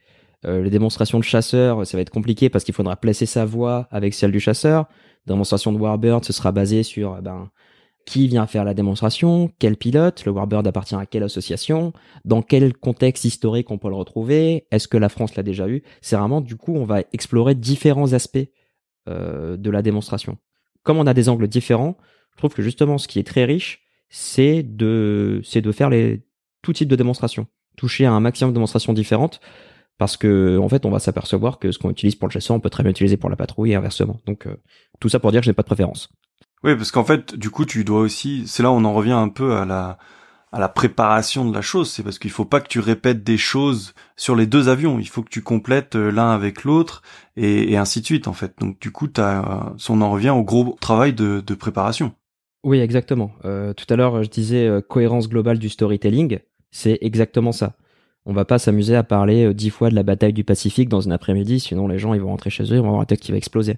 Euh, les démonstrations de chasseurs, ça va être compliqué parce qu'il faudra placer sa voix avec celle du chasseur. Démonstration de Warbird, ce sera basé sur eh ben qui vient faire la démonstration, quel pilote, le Warbird appartient à quelle association, dans quel contexte historique on peut le retrouver, est-ce que la France l'a déjà eu. C'est vraiment du coup on va explorer différents aspects euh, de la démonstration comme on a des angles différents, je trouve que justement ce qui est très riche, c'est de, c'est de faire les, tout type de démonstrations, toucher à un maximum de démonstrations différentes, parce que en fait, on va s'apercevoir que ce qu'on utilise pour le chasseur, on peut très bien utiliser pour la patrouille et inversement. Donc euh, tout ça pour dire que j'ai pas de préférence. Oui, parce qu'en fait, du coup, tu dois aussi, c'est là où on en revient un peu à la à la préparation de la chose. C'est parce qu'il faut pas que tu répètes des choses sur les deux avions. Il faut que tu complètes euh, l'un avec l'autre et, ainsi de suite, en fait. Donc, du coup, as, on en revient au gros travail de, préparation. Oui, exactement. Euh, tout à l'heure, je disais euh, cohérence globale du storytelling. C'est exactement ça. On va pas s'amuser à parler dix fois de la bataille du Pacifique dans un après-midi, sinon les gens ils vont rentrer chez eux, ils vont avoir la tête qui va exploser.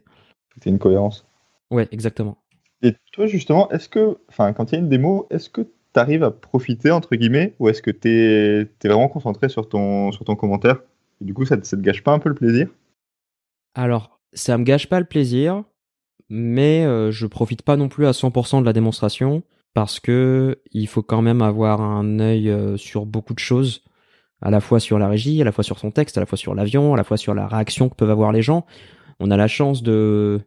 C'est une cohérence. Ouais, exactement. Et toi justement, est-ce que, enfin, quand il y a une démo, est-ce que t'arrives à profiter, entre guillemets, ou est-ce que tu es, vraiment concentré sur ton, sur ton commentaire? Et Du coup, ça, ça te gâche pas un peu le plaisir? Alors, ça me gâche pas le plaisir, mais euh, je profite pas non plus à 100% de la démonstration. parce que il faut quand même avoir un œil euh, sur beaucoup de choses, à la fois sur la régie, à la fois sur son texte, à la fois sur l'avion, à la fois sur la réaction que peuvent avoir les gens. On a la chance de,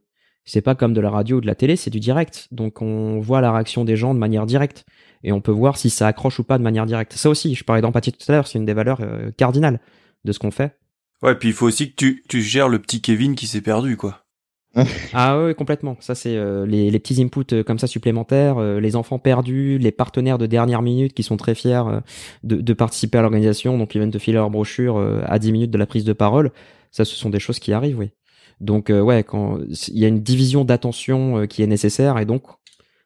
c'est pas comme de la radio ou de la télé, c'est du direct. Donc on voit la réaction des gens de manière directe et on peut voir si ça accroche ou pas de manière directe. Ça aussi, je parlais d'empathie tout à l'heure, c'est une des valeurs euh, cardinales de ce qu'on fait. Ouais, puis il faut aussi que tu, tu gères le petit Kevin qui s'est perdu, quoi. Ah oui, complètement. Ça, c'est euh, les, les, petits inputs euh, comme ça supplémentaires, euh, les enfants perdus, les partenaires de dernière minute qui sont très fiers de, de, participer à l'organisation, donc ils viennent te filer leur brochure à 10 minutes de la prise de parole. Ça, ce sont des choses qui arrivent, oui. Donc ouais, quand il y a une division d'attention qui est nécessaire et donc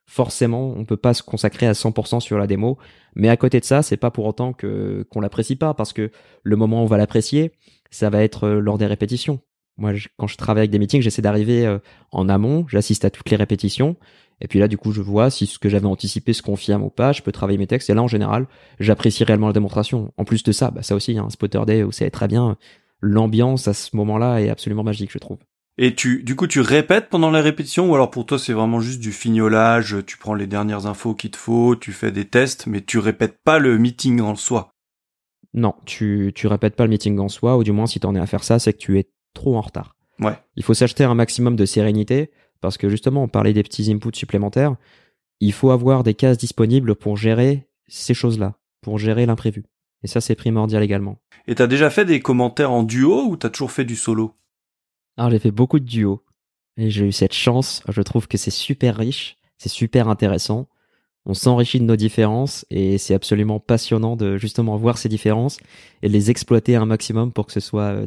forcément, on peut pas se consacrer à 100% sur la démo. Mais à côté de ça, c'est pas pour autant que qu'on l'apprécie pas, parce que le moment où on va l'apprécier, ça va être lors des répétitions. Moi, quand je travaille avec des meetings, j'essaie d'arriver euh, en amont, j'assiste à toutes les répétitions, et puis là, du coup, je vois si ce que j'avais anticipé se confirme ou pas. Je peux travailler mes textes, et là, en général, j'apprécie réellement la démonstration. En plus de ça, bah, ça aussi, un hein, spotter day où c'est très bien. L'ambiance à ce moment-là est absolument magique, je trouve. Et tu, du coup, tu répètes pendant les répétitions ou alors pour toi c'est vraiment juste du fignolage, tu prends les dernières infos qu'il te faut, tu fais des tests, mais tu répètes pas le meeting en soi? Non, tu, tu répètes pas le meeting en soi, ou du moins si t'en es à faire ça, c'est que tu es trop en retard. Ouais. Il faut s'acheter un maximum de sérénité parce que justement, on parlait des petits inputs supplémentaires. Il faut avoir des cases disponibles pour gérer ces choses-là, pour gérer l'imprévu. Et ça, c'est primordial également. Et t'as déjà fait des commentaires en duo ou t'as toujours fait du solo? Alors, j'ai fait beaucoup de duos. Et j'ai eu cette chance. Je trouve que c'est super riche, c'est super intéressant. On s'enrichit de nos différences et c'est absolument passionnant de justement voir ces différences et de les exploiter un maximum pour que ce soit euh,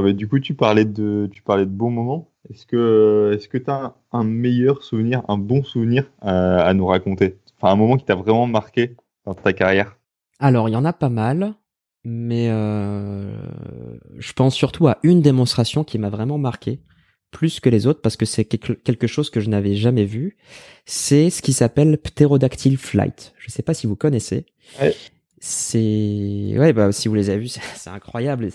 dynamique. Bah, du coup, tu parlais de, tu parlais de bons moments. Est-ce que, est-ce que tu as un, meilleur souvenir, un bon souvenir à, nous raconter? Enfin, un moment qui t'a vraiment marqué dans ta carrière? Alors, il y en a pas mal, mais euh, je pense surtout à une démonstration qui m'a vraiment marqué plus que les autres parce que c'est quelque chose que je n'avais jamais vu. C'est ce qui s'appelle Pterodactyl Flight. Je ne sais pas si vous connaissez. C'est ouais bah si vous les avez vus, c'est incroyable.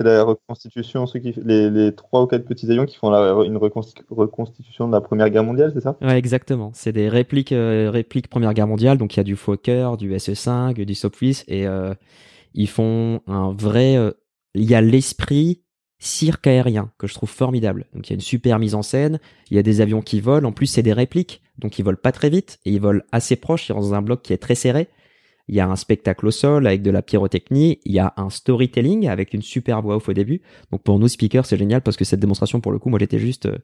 C'est la reconstitution, les, trois ou quatre petits avions qui font une reconstitution de la Première Guerre mondiale, c'est ça? Exactement. C'est des répliques, euh, répliques Première Guerre mondiale. Donc il y a du Fokker, du SE5, du Sopwith, et euh, ils font un vrai. Euh, il y a l'esprit cirque aérien que je trouve formidable. Donc il y a une super mise en scène. Il y a des avions qui volent. En plus, c'est des répliques, donc ils volent pas très vite et ils volent assez proche. Ils sont dans un bloc qui est très serré il y a un spectacle au sol avec de la pyrotechnie, il y a un storytelling avec une super voix off au début. Donc pour nous speakers, c'est génial parce que cette démonstration, pour le coup, moi j'étais juste, euh,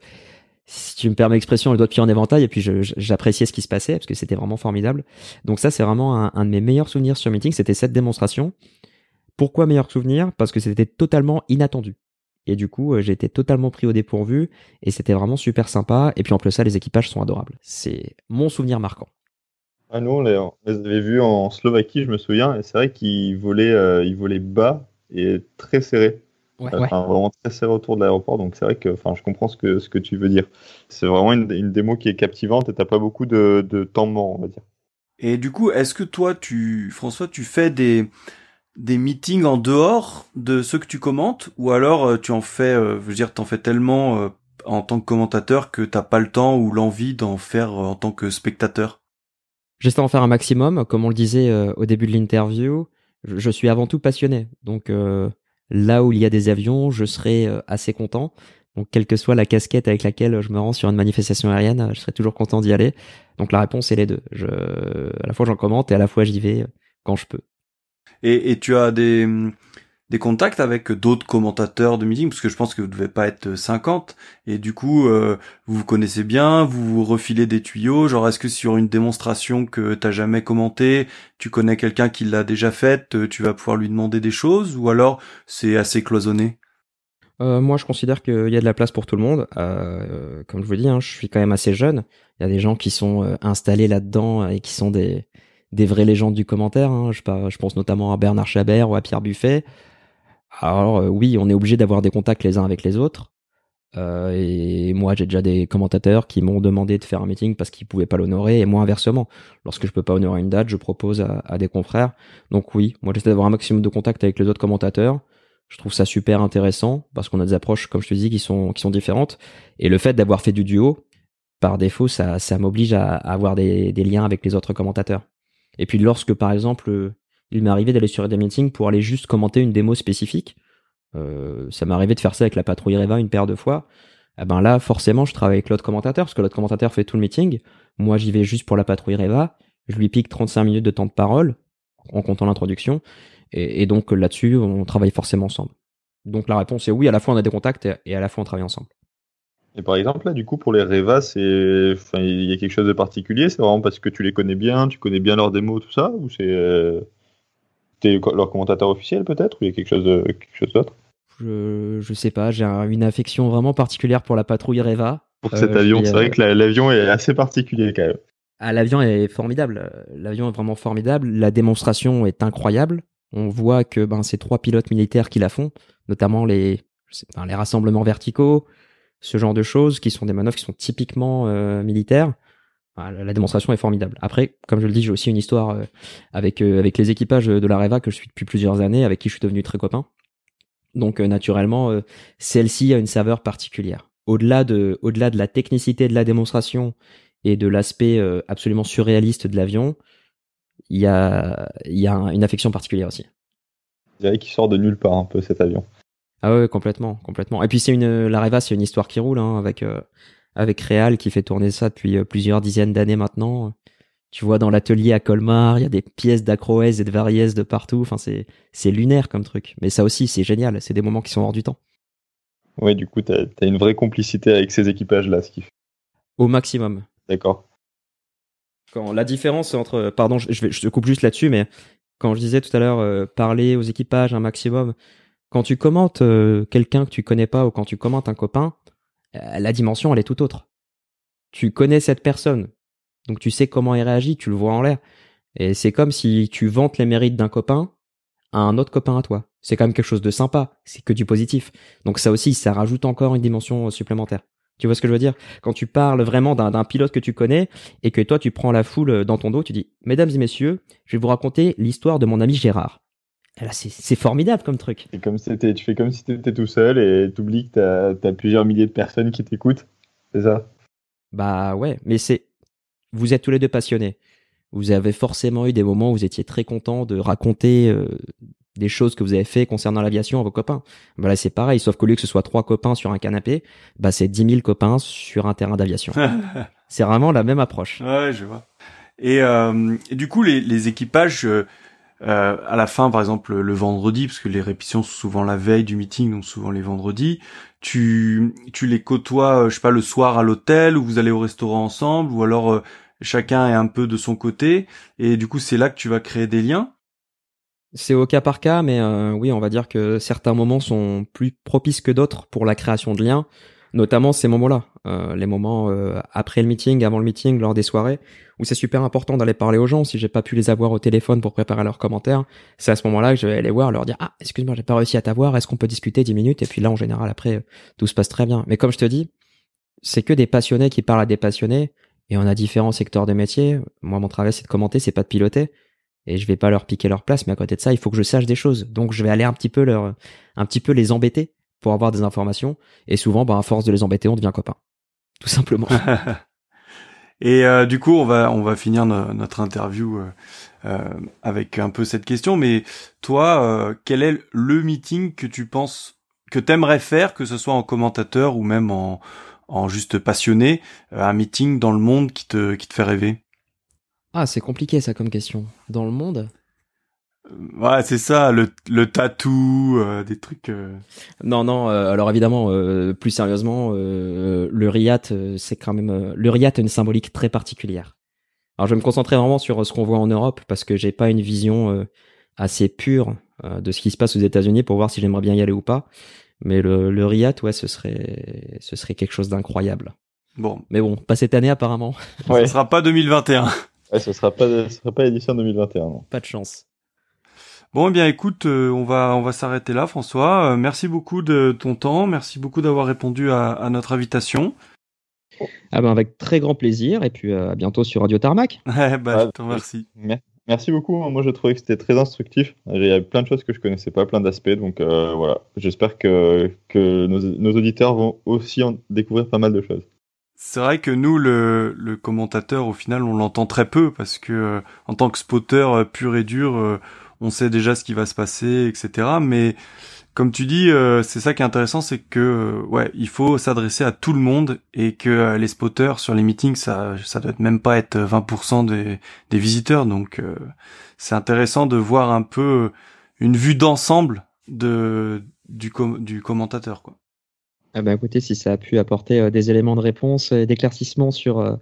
si tu me permets l'expression, le doigt de pied en éventail, et puis j'appréciais ce qui se passait parce que c'était vraiment formidable. Donc ça, c'est vraiment un, de mes meilleurs souvenirs sur meeting, c'était cette démonstration. Pourquoi meilleur souvenir? Parce que c'était totalement inattendu. Et du coup, euh, j'ai été totalement pris au dépourvu et c'était vraiment super sympa. Et puis en plus ça, les équipages sont adorables. C'est mon souvenir marquant. Ah nous, on les, avait vus en Slovaquie, je me souviens, et c'est vrai qu'ils volaient, euh, volaient bas et très serrés. Ouais, Vraiment très serré autour de l'aéroport, donc c'est vrai que enfin, je comprends ce que, ce que tu veux dire. C'est vraiment une, une, démo qui est captivante et t'as pas beaucoup de, de temps mort, on va dire. Et du coup, est-ce que toi, tu, François, tu fais des, des meetings en dehors de ceux que tu commentes, ou alors euh, tu en fais, euh, je veux dire, t'en fais tellement euh, en tant que commentateur que t'as pas le temps ou l'envie d'en faire en tant que spectateur? J'essaie d'en faire un maximum. Comme on le disait euh, au début de l'interview, je, suis avant tout passionné. Donc euh, là où il y a des avions, je serai euh, assez content. Donc quelle que soit la casquette avec laquelle je me rends sur une manifestation aérienne, je serai toujours content d'y aller. Donc la réponse est les deux. Je, à la fois j'en commente et à la fois j'y vais quand je peux. Et, et tu as des des contacts avec d'autres commentateurs de meeting parce que je pense que vous devez pas être 50 et du coup euh, vous vous connaissez bien, vous vous refilez des tuyaux, genre est-ce que sur une démonstration que t'as jamais commenté, tu connais quelqu'un qui l'a déjà faite, euh, tu vas pouvoir lui demander des choses ou alors c'est assez cloisonné? Euh, moi, je considère qu'il y a de la place pour tout le monde. Euh, comme je vous dis, hein, je suis quand même assez jeune. Il y a des gens qui sont installés là-dedans et qui sont des, des vraies légendes du commentaire. Hein. Je, pense notamment à Bernard Chabert ou à Pierre Buffet. Alors euh, oui, on est obligé d'avoir des contacts les uns avec les autres. Euh, et moi, j'ai déjà des commentateurs qui m'ont demandé de faire un meeting parce qu'ils pouvaient pas l'honorer, et moi inversement. Lorsque je peux pas honorer une date, je propose à, des confrères. Donc oui, moi j'essaie d'avoir un maximum de contacts avec les autres commentateurs. Je trouve ça super intéressant parce qu'on a des approches, comme je te dis, qui sont qui sont différentes. Et le fait d'avoir fait du duo, par défaut, ça, ça m'oblige à, avoir des, des, liens avec les autres commentateurs. Et puis lorsque, par exemple, il m'est arrivé d'aller sur des meetings pour aller juste commenter une démo spécifique, euh, ça m'est arrivé de faire ça avec la patrouille Reva une paire de fois. Eh ben là, forcément, je travaille avec l'autre commentateur, parce que l'autre commentateur fait tout le meeting. Moi, j'y vais juste pour la patrouille Reva. Je lui pique 35 minutes de temps de parole, en comptant l'introduction. Et, et, donc là-dessus, on travaille forcément ensemble. Donc la réponse est oui, à la fois on a des contacts et à la fois on travaille ensemble. Et par exemple, là, du coup, pour les Reva, c'est, enfin, il y a quelque chose de particulier? C'est vraiment parce que tu les connais bien, tu connais bien leurs démos, tout ça, ou c'est, euh, t'es leur commentateur officiel peut-être, ou il y a quelque chose, de, quelque chose d'autre? Je, je sais pas, j'ai une affection vraiment particulière pour la patrouille Reva. Pour cet euh, avion, c'est vrai euh, que l'avion est assez particulier quand même. Ah, l'avion est formidable. L'avion est vraiment formidable. La démonstration est incroyable. On voit que ben, c'est trois pilotes militaires qui la font, notamment les, les rassemblements verticaux, ce genre de choses qui sont des manœuvres qui sont typiquement euh, militaires. La démonstration est formidable. Après, comme je le dis, j'ai aussi une histoire euh, avec euh, avec les équipages de la Reva que je suis depuis plusieurs années, avec qui je suis devenu très copain. Donc naturellement, celle-ci a une saveur particulière. Au-delà de au-delà de la technicité de la démonstration et de l'aspect absolument surréaliste de l'avion, il y a il y a une affection particulière aussi. Je dirais qu'il sort de nulle part un peu cet avion. Ah ouais, complètement, complètement. Et puis c'est une la Reva, c'est une histoire qui roule hein, avec euh, avec Real qui fait tourner ça depuis euh, plusieurs dizaines d'années maintenant. Tu vois dans l'atelier à Colmar, il y a des pièces d'acroèse et de varièse de partout. Enfin c'est c'est lunaire comme truc. Mais ça aussi c'est génial. C'est des moments qui sont hors du temps. Ouais, du coup t'as as une vraie complicité avec ces équipages là, ce qui fait. Au maximum. D'accord. Quand la différence entre, pardon, je, je te coupe juste là-dessus, mais quand je disais tout à l'heure euh, parler aux équipages un maximum, quand tu commentes euh, quelqu'un que tu connais pas ou quand tu commentes un copain, la dimension elle est tout autre. Tu connais cette personne, donc tu sais comment il réagit, tu le vois en l'air. Et c'est comme si tu vantes les mérites d'un copain à un autre copain à toi. C'est quand même quelque chose de sympa, c'est que du positif. Donc ça aussi, ça rajoute encore une dimension supplémentaire. Tu vois ce que je veux dire? Quand tu parles vraiment d'un pilote que tu connais et que toi tu prends la foule dans ton dos, tu dis Mesdames et messieurs, je vais vous raconter l'histoire de mon ami Gérard. Là, c'est formidable comme truc. Et comme c'était, tu fais comme si tu étais tout seul et tu oublies que tu as, plusieurs milliers de personnes qui t'écoutent. C'est ça? Bah ouais, mais c'est. Vous êtes tous les deux passionnés. Vous avez forcément eu des moments où vous étiez très content de raconter euh, des choses que vous avez fait concernant l'aviation à vos copains. Bah là, c'est pareil, sauf qu'au lieu que ce soit trois copains sur un canapé, bah c'est dix mille copains sur un terrain d'aviation. c'est vraiment la même approche. Ouais, je vois. Et, euh, et du coup, les, les équipages. Euh, euh, à la fin, par exemple, le vendredi, parce que les répétitions sont souvent la veille du meeting, donc souvent les vendredis, tu, tu les côtoies, euh, je sais pas, le soir à l'hôtel, ou vous allez au restaurant ensemble, ou alors euh, chacun est un peu de son côté, et du coup c'est là que tu vas créer des liens? C'est au cas par cas, mais oui, on va dire que certains moments sont plus propices que d'autres pour la création de liens notamment ces moments-là, euh, les moments euh, après le meeting, avant le meeting, lors des soirées, où c'est super important d'aller parler aux gens. Si j'ai pas pu les avoir au téléphone pour préparer leurs commentaires, c'est à ce moment-là que je vais aller voir, leur dire ah excuse-moi j'ai pas réussi à t'avoir, est-ce qu'on peut discuter 10 minutes? Et puis là en général après tout se passe très bien. Mais comme je te dis, c'est que des passionnés qui parlent à des passionnés, et on a différents secteurs de métier. Moi mon travail c'est de commenter, c'est pas de piloter. Et je vais pas leur piquer leur place, mais à côté de ça, il faut que je sache des choses. Donc je vais aller un petit peu leur, un petit peu les embêter pour avoir des informations. Et souvent, bah, à force de les embêter, on devient copain. Tout simplement. et euh, du coup, on va on va finir notre interview euh, euh, avec un peu cette question. Mais toi, quel est le meeting que tu penses que t'aimerais faire, que ce soit en commentateur ou même en en juste passionné, un meeting dans le monde qui te qui te fait rêver? Ah, c'est compliqué ça comme question. Dans le monde? Ouais, c'est ça, le, le tatou, euh, des trucs. Euh. Non, non. Euh, alors évidemment, plus sérieusement, le riat, c'est quand même le riat a une symbolique très particulière. Alors je vais me concentrer vraiment sur ce qu'on voit en Europe parce que j'ai pas une vision assez pure de ce qui se passe aux États-Unis pour voir si j'aimerais bien y aller ou pas. Mais le, le riat, ouais, ce serait, ce serait quelque chose d'incroyable. Bon. Mais bon, pas cette année apparemment. Ouais. Ce sera pas 2021. Ouais, ce sera pas, ce sera pas l'édition 2021. Non. Pas de chance. Bon, eh bien, écoute, euh, on va on va s'arrêter là, François. Euh, merci beaucoup de ton temps, merci beaucoup d'avoir répondu à, notre invitation. Ah ben avec très grand plaisir et puis euh, à bientôt sur Radio Tarmac. bah, je te remercie. Merci beaucoup. Moi, je trouvais que c'était très instructif. Il y a plein de choses que je connaissais pas, plein d'aspects. Donc voilà, j'espère que, que nos, nos, auditeurs vont aussi en découvrir pas mal de choses. C'est vrai que nous, le, le commentateur, au final, on l'entend très peu parce que euh, en tant que spotter pur et dur, euh, on sait déjà ce qui va se passer, etc. Mais comme tu dis, c'est ça qui est intéressant, c'est que ouais, il faut s'adresser à tout le monde et que les spotters sur les meetings, ça, ça doit même pas être 20% des, des visiteurs. Donc c'est intéressant de voir un peu une vue d'ensemble de du, du commentateur, quoi. Ah bah écoutez, si ça a pu apporter euh, des éléments de réponse et d'éclaircissement sur euh,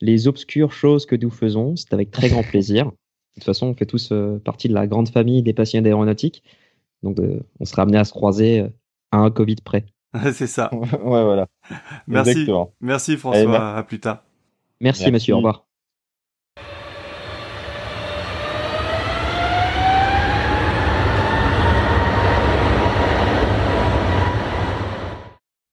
les obscures choses que nous faisons, c'est avec très grand plaisir. De toute façon, on fait tous euh, partie de la grande famille des passionnés d'aéronautique. Donc, on sera amené à se croiser à un Covid près. c'est ça. ouais, voilà. Merci. Merci François. à plus tard. Merci, Merci. monsieur. Au revoir.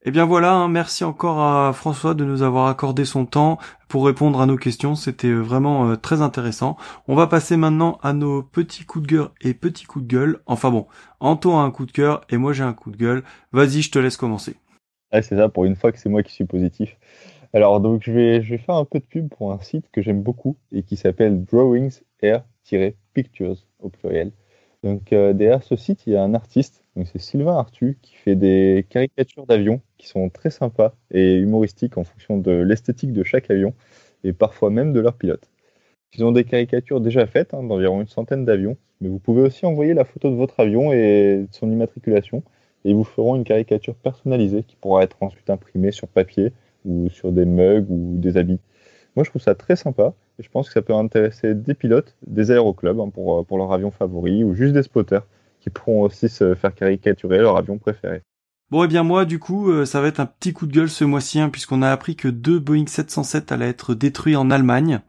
Eh bien voilà, hein, merci encore à François de nous avoir accordé son temps pour répondre à nos questions, c'était vraiment euh, très intéressant. On va passer maintenant à nos petits coups de cœur et petits coups de gueule. Enfin bon, Anto a un coup de cœur et moi j'ai un coup de gueule. Vas-y, je te laisse commencer. Ah, c'est ça, pour une fois que c'est moi qui suis positif. Alors donc je vais, je vais faire un peu de pub pour un site que j'aime beaucoup et qui s'appelle Drawings Air-Pictures au pluriel. Donc euh, derrière ce site, il y a un artiste, donc c'est Sylvain Artu, qui fait des caricatures d'avions qui sont très sympas et humoristiques en fonction de l'esthétique de chaque avion et parfois même de leur pilote. Ils ont des caricatures déjà faites hein, d'environ une centaine d'avions, mais vous pouvez aussi envoyer la photo de votre avion et son immatriculation et vous feront une caricature personnalisée qui pourra être ensuite imprimée sur papier ou sur des mugs ou des habits. Moi, je trouve ça très sympa et je pense que ça peut intéresser des pilotes, des aéroclubs hein, pour, pour leur avion favori ou juste des spotters qui pourront aussi se faire caricaturer leur avion préféré. Bon, et eh bien moi, du coup, euh, ça va être un petit coup de gueule ce mois-ci, hein, puisqu'on a appris que deux Boeing 707 allaient être détruits en Allemagne.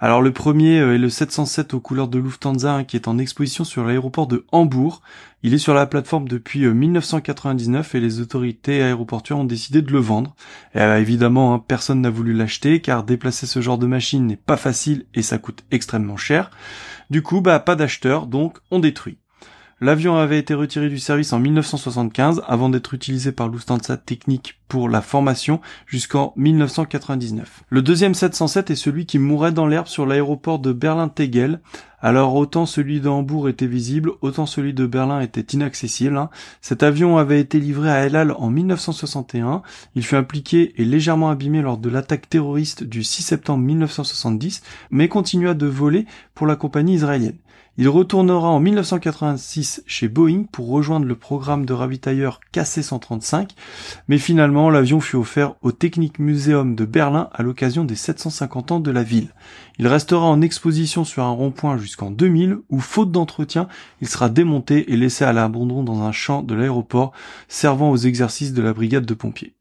Alors le premier euh, est le 707 aux couleurs de Lufthansa, hein, qui est en exposition sur l'aéroport de Hambourg. Il est sur la plateforme depuis 1999 euh, et les autorités aéroportuaires ont décidé de le vendre. Et évidemment, hein, personne n'a voulu l'acheter, car déplacer ce genre de machine n'est pas facile et ça coûte extrêmement cher. Du coup, bah pas d'acheteur, donc on détruit. L'avion avait été retiré du service en 1975 avant d'être utilisé par Lufthansa Technique pour la formation jusqu'en 1999. Le deuxième 707 est celui qui mourait dans l'herbe sur l'aéroport de Berlin-Tegel. Alors autant celui de était visible, autant celui de Berlin était inaccessible. Hein. Cet avion avait été livré à El Al en 1961. Il fut impliqué et légèrement abîmé lors de l'attaque terroriste du 6 septembre 1970, mais continua de voler pour la compagnie israélienne. Il retournera en 1986 chez Boeing pour rejoindre le programme de ravitailleur KC-135, mais finalement l'avion fut offert au Technik Museum de Berlin à l'occasion des 750 ans de la ville. Il restera en exposition sur un rond-point jusqu'en 2000 où, faute d'entretien, il sera démonté et laissé à l'abandon dans un champ de l'aéroport servant aux exercices de la brigade de pompiers.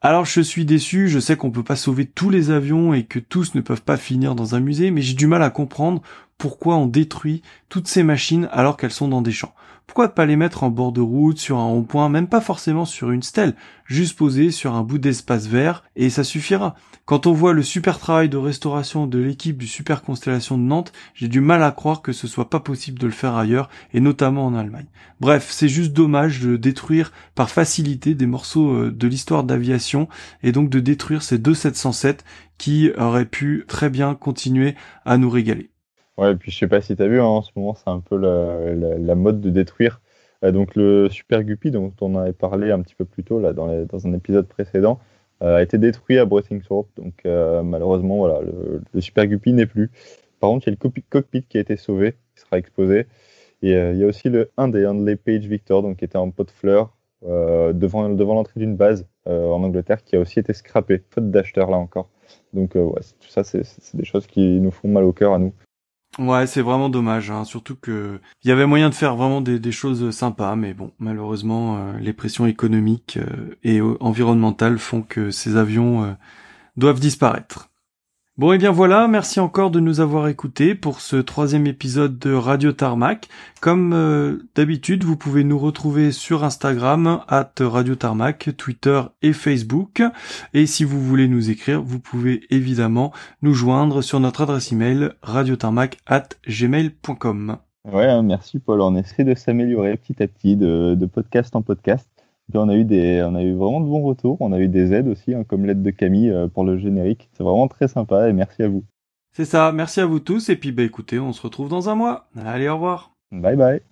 Alors je suis déçu, je sais qu'on peut pas sauver tous les avions et que tous ne peuvent pas finir dans un musée, mais j'ai du mal à comprendre pourquoi on détruit toutes ces machines alors qu'elles sont dans des champs. Pourquoi pas les mettre en bord de route, sur un rond-point, même pas forcément sur une stèle, juste posées sur un bout d'espace vert, et ça suffira. Quand on voit le super travail de restauration de l'équipe du Super Constellation de Nantes, j'ai du mal à croire que ce soit pas possible de le faire ailleurs, et notamment en Allemagne. Bref, c'est juste dommage de détruire par facilité des morceaux euh, de l'histoire d'aviation, et donc de détruire ces deux 707 qui auraient pu très bien continuer à nous régaler. Ouais, et puis je sais pas si tu as vu, hein, en ce moment, c'est un peu la, mode de détruire. Euh, donc le Super Guppy, dont on avait parlé un petit peu plus tôt là, dans, dans un épisode précédent, euh, a été détruit à Breathing-Thorpe. Donc euh, malheureusement, voilà, le, Super Guppy n'est plus. Par contre, il y a le cockpit qui a été sauvé, qui sera exposé. Et il y a aussi le un des Handley Page Victor, donc qui était en pot de fleurs devant, devant l'entrée d'une base en Angleterre, qui a aussi été scrappé, faute d'acheteurs là encore. Donc ouais, tout ça, c'est des choses qui nous font mal au cœur à nous. Ouais, c'est vraiment dommage, hein. surtout que il y avait moyen de faire vraiment des, choses sympas, mais bon, malheureusement, euh, les pressions économiques euh, et environnementales font que ces avions euh, doivent disparaître. Bon et bien voilà, merci encore de nous avoir écoutés pour ce troisième épisode de Radio Tarmac. Comme euh, d'habitude, vous pouvez nous retrouver sur Instagram, at Radio Tarmac, Twitter et Facebook. Et si vous voulez nous écrire, vous pouvez évidemment nous joindre sur notre adresse email radiotarmac at gmail.com. Ouais, hein, merci Paul. On essaie de s'améliorer petit à petit de podcast en podcast. Puis on a eu des, on a eu vraiment de bons retours. On a eu des aides aussi, hein, comme l'aide de Camille euh, pour le générique. C'est vraiment très sympa et merci à vous. C'est ça, merci à vous tous et puis bah écoutez, on se retrouve dans un mois. Allez, au revoir. Bye bye.